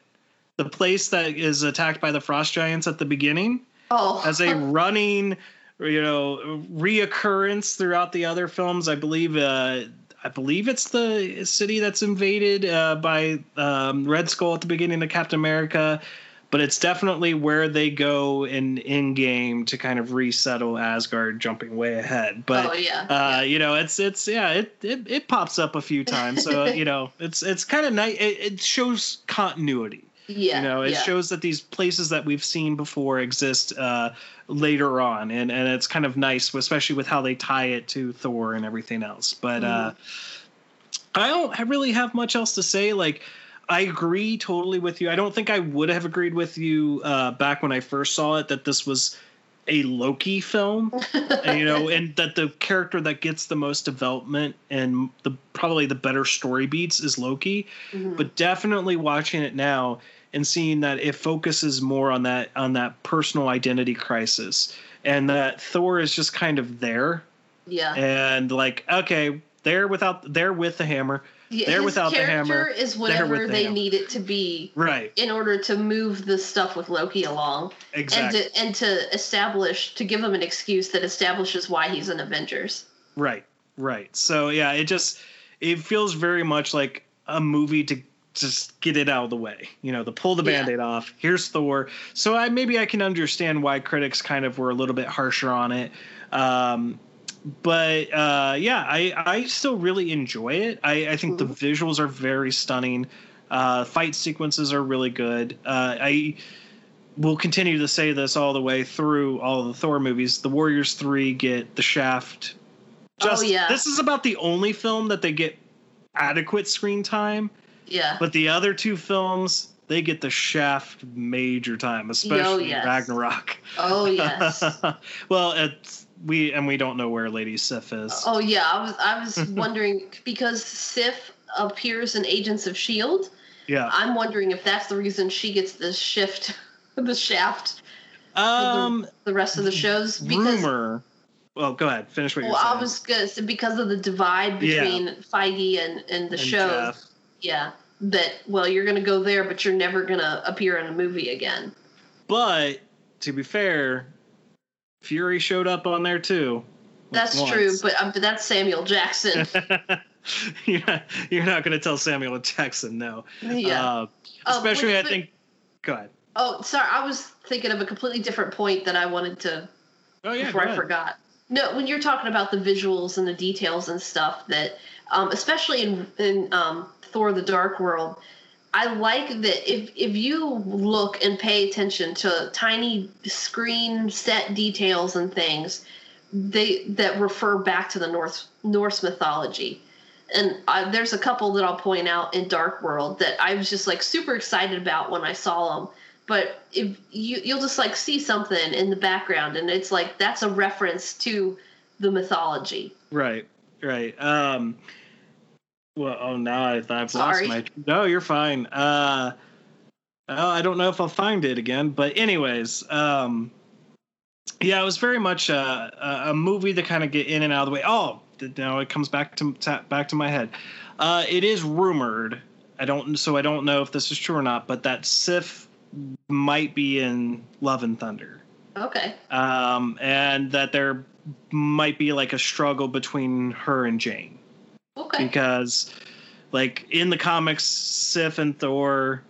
the place that is attacked by the frost giants at the beginning, oh as a running, you know, reoccurrence throughout the other films. I believe. Uh, I believe it's the city that's invaded uh, by um, Red Skull at the beginning of Captain America but it's definitely where they go in Endgame to kind of resettle Asgard, jumping way ahead. But Oh, yeah, uh, you know, it's it's yeah, it, it it pops up a few times, so you know, it's it's kind of nice. It, it shows continuity. Yeah You know, it yeah. shows that these places that we've seen before exist uh, later on, and and it's kind of nice, especially with how they tie it to Thor and everything else. But uh, I don't really have much else to say. Like, I agree totally with you. I don't think I would have agreed with you uh, back when I first saw it that this was a Loki film, you know, and that the character that gets the most development and the probably the better story beats is Loki. Mhm. But definitely watching it now and seeing that it focuses more on that on that personal identity crisis, and that Thor is just kind of there Yeah. and like okay, there without there with the hammer, Yeah, there without the hammer, is whatever the they need it to be right? in order to move the stuff with Loki along Exactly. and to and to establish to give him an excuse that establishes why he's an Avengers. Right, right. So yeah, it just it feels very much like a movie to just get it out of the way. You know, to pull the Yeah. band-aid off. Here's Thor. So I maybe I can understand why critics kind of were a little bit harsher on it. Um but uh, yeah, I, I still really enjoy it. I, I think the visuals are very stunning. Uh, fight sequences are really good. Uh, I will continue to say this all the way through all the Thor movies. The Warriors Three get the Shaft. Oh, yeah. This is about the only film that they get adequate screen time, Yeah. but the other two films they get the Shaft major time, especially yes. Ragnarok. Oh yes. well, it's we and we don't know where Lady Sif is. Oh yeah, I was I was wondering because Sif appears in Agents of Shield. yeah. I'm wondering if that's the reason she gets the shift, the shaft, Um, the rest of the shows. Because rumor. Well, go ahead. Finish what well, you're saying. I was gonna say because of the divide Yeah. between Feige and and the And shows. Jeff. Yeah, that well, you're gonna go there, but you're never gonna appear in a movie again. But to be fair, Fury showed up on there too. That's once. true, but um, but that's Samuel Jackson. you're not, you're not going to tell Samuel Jackson no. Yeah. Uh, Oh, especially, but- I think. Go ahead. Oh, sorry, I was thinking of a completely different point that I wanted to Oh yeah. before I forgot. No, when you're talking about the visuals and the details and stuff, that um, especially in in um, Thor: The Dark World, I like that if if you look and pay attention to tiny screen set details and things, they that refer back to the North Norse mythology. And I, there's a couple that I'll point out in Dark World that I was just like super excited about when I saw them but if you you'll just like see something in the background and it's like that's a reference to the mythology Right. Right. Um. Well, oh, now I, I've lost my. No, you're fine. Uh. Oh, I don't know if I'll find it again, but anyways, um, yeah, it was very much a, a, movie to kind of get in and out of the way. Oh, now it comes back to back to my head. Uh, it is rumored. I don't, so I don't know if this is true or not, but that Sif might be in Love and Thunder okay um, and that there might be like a struggle between her and Jane okay because, like in the comics, Sif and Thor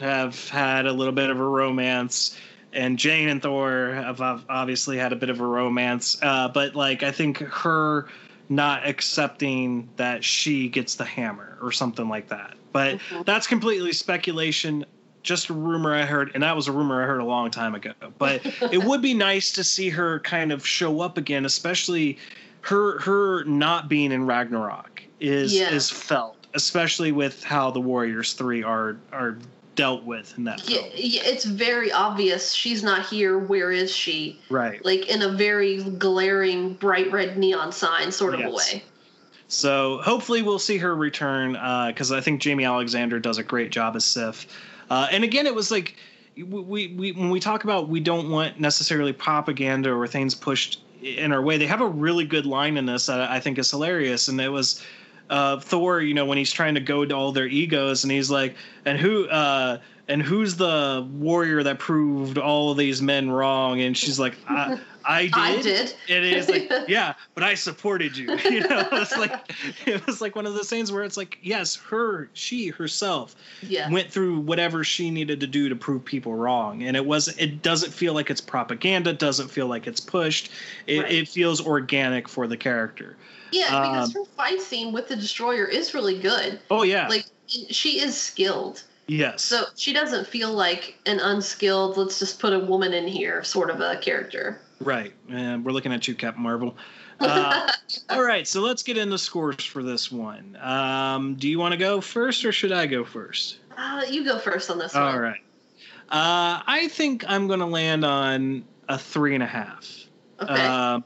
have had a little bit of a romance, and Jane and Thor have obviously had a bit of a romance. Uh, but like I think her not accepting that she gets the hammer or something like that. But Mhm. that's completely speculation. Just a rumor I heard, and that was a rumor I heard a long time ago. But it would be nice to see her kind of show up again, especially her her not being in Ragnarok is Yeah. is felt, especially with how the Warriors three are are dealt with in that yeah, film. yeah, it's very obvious she's not here where is she Right. like in a very glaring bright red neon sign sort of a Yes. way So hopefully we'll see her return because I think Jaimie Alexander does a great job as Sif. Uh, and again, it was like we, we, we when we talk about we don't want necessarily propaganda or things pushed in our way. They have a really good line in this that I think is hilarious, and it was uh, Thor. You know when he's trying to go to all their egos, and he's like, and who. Uh, and who's the warrior that proved all of these men wrong? And she's like, I, I did. I did. And it's like, yeah, but I supported you. You know, it's like it was like one of those things where it's like, yes, her, she herself yeah went through whatever she needed to do to prove people wrong, and it was. It doesn't feel like it's propaganda. Doesn't feel like it's pushed. It, Right. it feels organic for the character. Yeah because um, her fight scene with the destroyer is really good Oh yeah. like she is skilled yes. So she doesn't feel like an unskilled, let's just put a woman in here sort of a character. Right. And we're looking at you, Captain Marvel. Uh, all right, so let's get into the scores for this one. Um, do you want to go first or should I go first? Uh, you go first on this one. All right. Uh, I think I'm going to land on a three and a half. Okay. Um,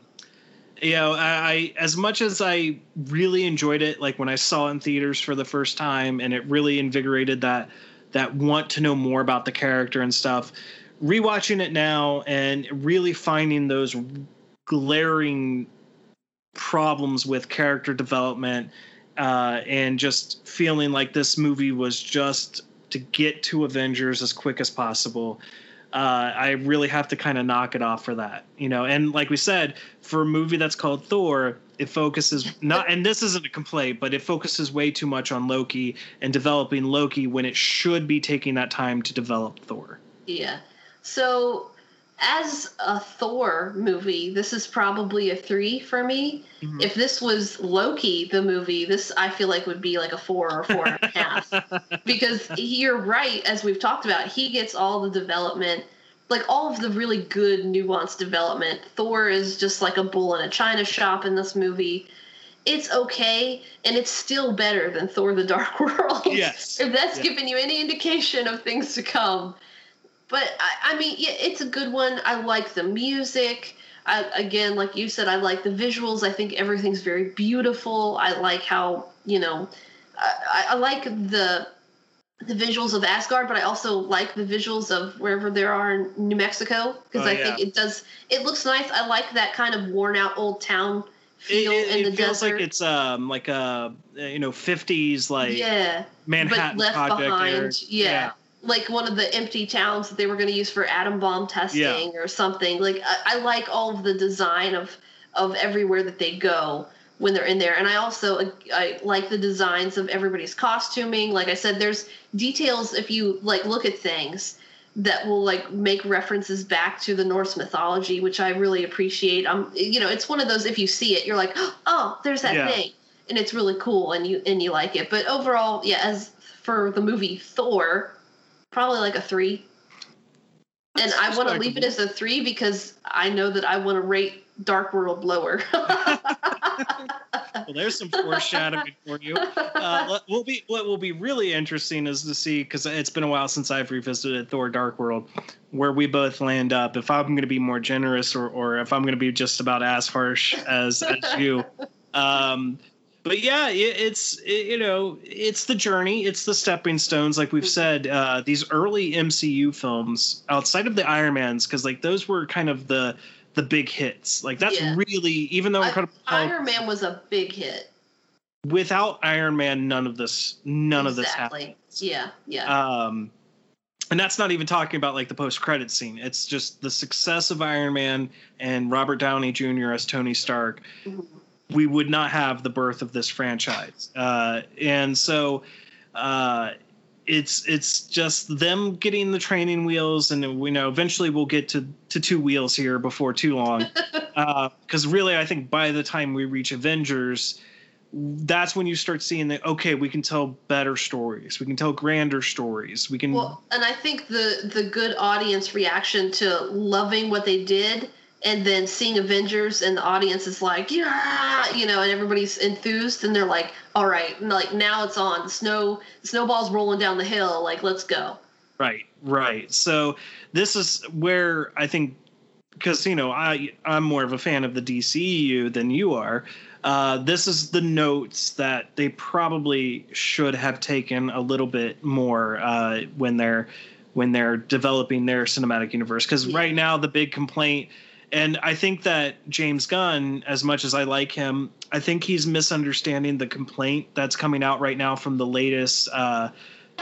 you know, I, I as much as I really enjoyed it, like when I saw it in theaters for the first time, and it really invigorated that that want to know more about the character and stuff. Rewatching it now and really finding those glaring problems with character development uh, and just feeling like this movie was just to get to Avengers as quick as possible. Uh, I really have to kind of knock it off for that, you know. And like we said, for a movie that's called Thor, it focuses not, and this isn't a complaint, but it focuses way too much on Loki and developing Loki when it should be taking that time to develop Thor. Yeah. So, as a Thor movie, this is probably a three for me. Mm-hmm. If this was Loki, the movie, this I feel like would be like a four or four and a half. because you're right, as we've talked about, he gets all the development, like all of the really good nuanced development. Thor is just like a bull in a china shop in this movie. It's okay, and it's still better than Thor: The Dark World. Yes. if that's giving you any indication of things to come but I, I mean, yeah, it's a good one. I like the music. I, again, like you said, I like the visuals. I think everything's very beautiful. I like how you know, I, I like the the visuals of Asgard, but I also like the visuals of wherever there are in New Mexico because Oh, I yeah. think it does. It looks nice. I like that kind of worn out old town feel it- in the desert. it feels desert. like it's um like a you know 50s like yeah, Manhattan but left project behind. era. Yeah. Like one of the empty towns that they were going to use for atom bomb testing or something. Like I, I like all of the design of of everywhere that they go when they're in there, and I also I like the designs of everybody's costuming. Like I said, there's details if you like look at things that will like make references back to the Norse mythology, which I really appreciate. Um, you know, it's one of those if you see it, you're like, oh, there's that Yeah. thing and it's really cool and you and you like it. But overall, yeah, as for the movie Thor, probably like a three. And I want to leave it as a three because I know that I want to rate Dark World lower. Well, there's some foreshadowing for you. Uh, will be what will be really interesting is to see because it's been a while since I've revisited Thor: Dark World, where we both land up. If I'm going to be more generous, or or if I'm going to be just about as harsh as as you. Um, but yeah, it, it's it, you know it's the journey, it's the stepping stones. Like we've said, uh, these early MCU films outside of the Iron Mans, because like those were kind of the the big hits. Like that's Yeah. really even though I- Iron Man was a big hit. without Iron Man, none of this, none of this happened. Yeah, yeah. Um, and that's not even talking about like the post credit scene. It's just the success of Iron Man and Robert Downey Jr. as Tony Stark. Mhm. We would not have the birth of this franchise. Uh, and so, uh, it's it's just them getting the training wheels, and we know eventually we'll get to to two wheels here before too long. Because really, I think by the time we reach Avengers, that's when you start seeing that okay, we can tell better stories, we can tell grander stories, we can. Well, and I think the the good audience reaction to loving what they did and then seeing Avengers and the audience is like, yeah, you know, and everybody's enthused and they're like, all right, like now it's on. The snow the snowball's rolling down the hill, like let's go. Right, right. So this is where I think because you know I I'm more of a fan of the DCEU than you are. Uh, this is the notes that they probably should have taken a little bit more uh, when they're when they're developing their cinematic universe. Because Yeah. right now the big complaint, and I think that James Gunn, as much as I like him, I think he's misunderstanding the complaint that's coming out right now from the latest. Uh,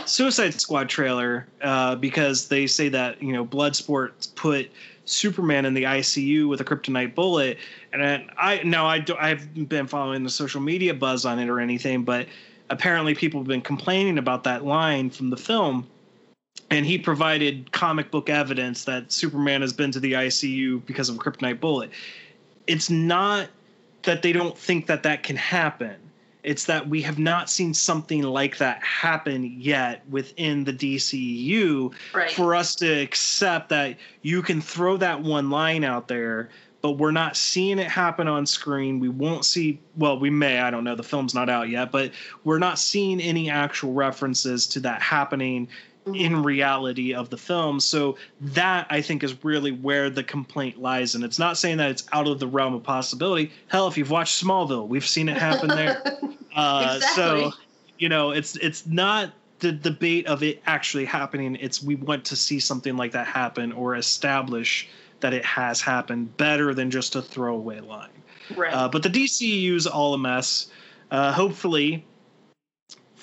Suicide Squad trailer uh, because they say that you know Bloodsport put Superman in the ICU with a kryptonite bullet, and I now I I've been following the social media buzz on it or anything, but apparently people have been complaining about that line from the film, and he provided comic book evidence that Superman has been to the ICU because of a kryptonite bullet. It's not that they don't think that that can happen It's that we have not seen something like that happen yet within the DCU Right. for us to accept that you can throw that one line out there, but we're not seeing it happen on screen. We won't see, well, we may, I don't know, the film's not out yet, but we're not seeing any actual references to that happening in reality of the film. So that I think is really where the complaint lies. And it's not saying that it's out of the realm of possibility. Hell, if you've watched Smallville, we've seen it happen there. Uh, So, you know, it's it's not the debate of it actually happening. It's we want to see something like that happen or establish that it has happened better than just a throwaway line. Right. Uh, but the DCU's all a mess. Uh, hopefully,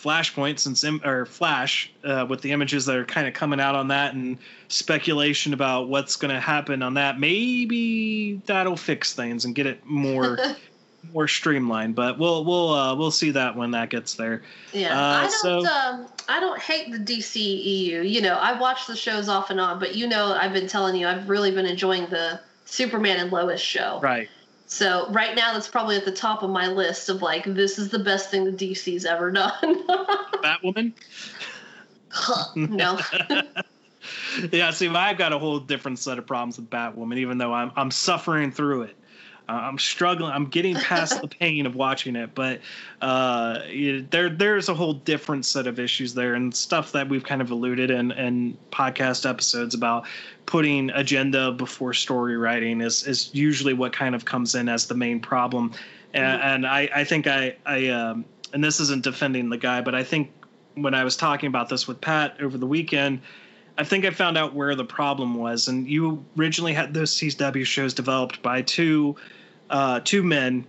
Flashpoint, since Im- or Flash, uh, with the images that are kind of coming out on that and speculation about what's going to happen on that, maybe that'll fix things and get it more more streamlined. But we'll we'll uh, we'll see that when that gets there. Yeah, Uh, I don't. so- um, I don't hate the DCEU. You know, I watch the shows off and on, but you know, I've been telling you, I've really been enjoying the Superman and Lois show. Right. So right now, that's probably at the top of my list of like, this is the best thing the DC's ever done. Batwoman. no. yeah, see, I've got a whole different set of problems with Batwoman, even though I'm I'm suffering through it. Uh, I'm struggling. I'm getting past the pain of watching it, but uh, there there's a whole different set of issues there and stuff that we've kind of alluded in in podcast episodes about putting agenda before story writing is is usually what kind of comes in as the main problem. And, and I I think I I um, and this isn't defending the guy, but I think when I was talking about this with Pat over the weekend. I think I found out where the problem was. And you originally had those CW shows developed by two uh, two men,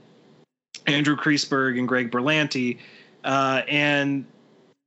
Andrew Kreisberg and Greg Berlanti, uh, and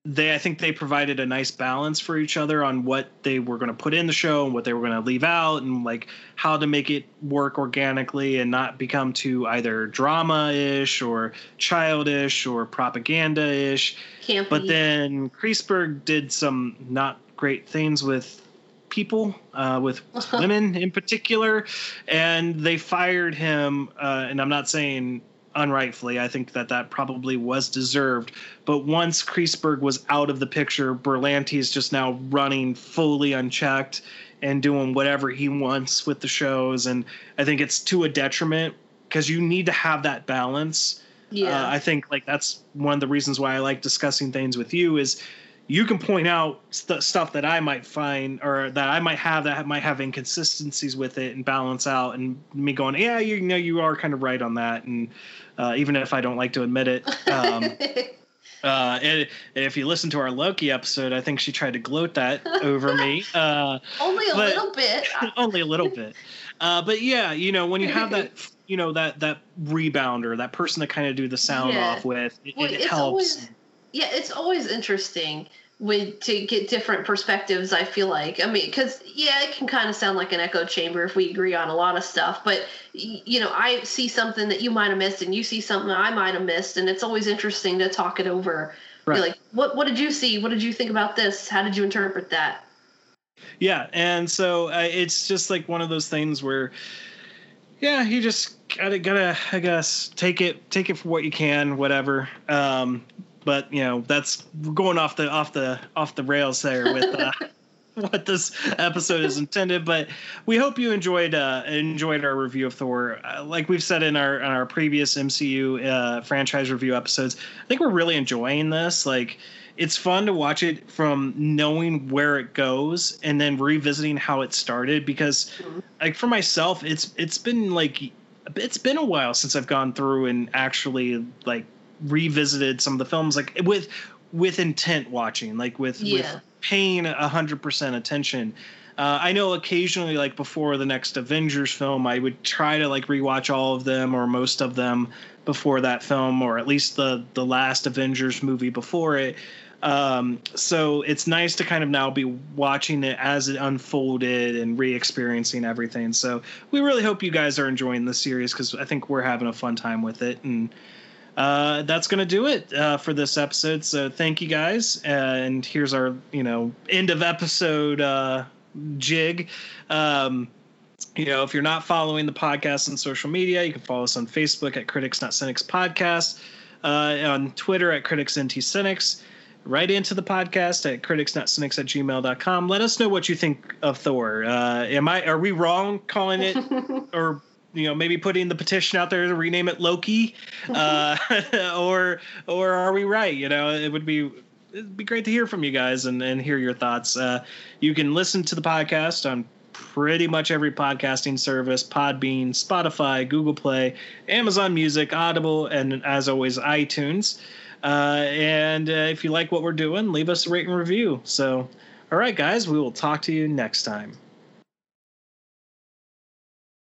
they I think they provided a nice balance for each other on what they were going to put in the show and what they were going to leave out and like how to make it work organically and not become too either drama-ish or childish or propaganda-ish. Campy. But then Kreisberg did some not great things with people, uh, with women in particular, and they fired him. Uh, and I'm not saying unrightfully. I think that that probably was deserved. But once Kreisberg was out of the picture, Berlanti is just now running fully unchecked and doing whatever he wants with the shows. And I think it's to a detriment because you need to have that balance. Yeah. Uh, I think like that's one of the reasons why I like discussing things with you is you can point out st- stuff that I might find or that I might have that might have inconsistencies with it and balance out and me going, yeah, you know, you are kind of right on that. And uh, even if I don't like to admit it, um, uh, and if you listen to our Loki episode, I think she tried to gloat that over me. Uh, Only a but- little bit. only a little bit. Uh, but yeah, you know, when you have that, you know, that that rebounder, that person to kind of do the sound Yeah. off with, it, Well, it helps. always yeah, it's always interesting with to get different perspectives. I feel like I mean, because yeah, it can kind of sound like an echo chamber if we agree on a lot of stuff. But you know, I see something that you might have missed, and you see something I might have missed, and it's always interesting to talk it over. Right. like, what what did you see? What did you think about this? How did you interpret that? Yeah, and so uh, it's just like one of those things where, yeah, you just gotta gotta I guess take it take it for what you can, whatever. Um, but you know that's we're going off the off the off the rails there with uh, what this episode is intended. But we hope you enjoyed uh, enjoyed our review of Thor. Uh, like we've said in our in our previous MCU uh, franchise review episodes, I think we're really enjoying this. Like it's fun to watch it from knowing where it goes and then revisiting how it started because like for myself it's it's been like it's been a while since I've gone through and actually like revisited some of the films like with with intent watching like with Yeah. with paying a hundred percent attention uh, I know occasionally, like before the next Avengers film, I would try to like rewatch all of them or most of them before that film, or at least the the last Avengers movie before it. Um, so it's nice to kind of now be watching it as it unfolded and re-experiencing everything. So we really hope you guys are enjoying the series because I think we're having a fun time with it and. Uh, that's gonna do it uh, for this episode. So thank you guys, and here's our you know end of episode uh, jig. Um, you know, if you're not following the podcast on social media, you can follow us on Facebook at Critics Not Cynics Podcast. uh, on Twitter at Critics NT Cynics. Write into the podcast at criticsnotcynics at gmail.com. Let us know what you think of Thor. Uh, am I are we wrong calling it or you know maybe putting the petition out there to rename it Loki, uh, or or are we right? You know, it would be it'd be great to hear from you guys and, and hear your thoughts. Uh, you can listen to the podcast on pretty much every podcasting service Podbean, Spotify, Google Play, Amazon Music, Audible, and as always, iTunes. Uh, and uh, if you like what we're doing, leave us a rate and review. So, all right, guys, we will talk to you next time.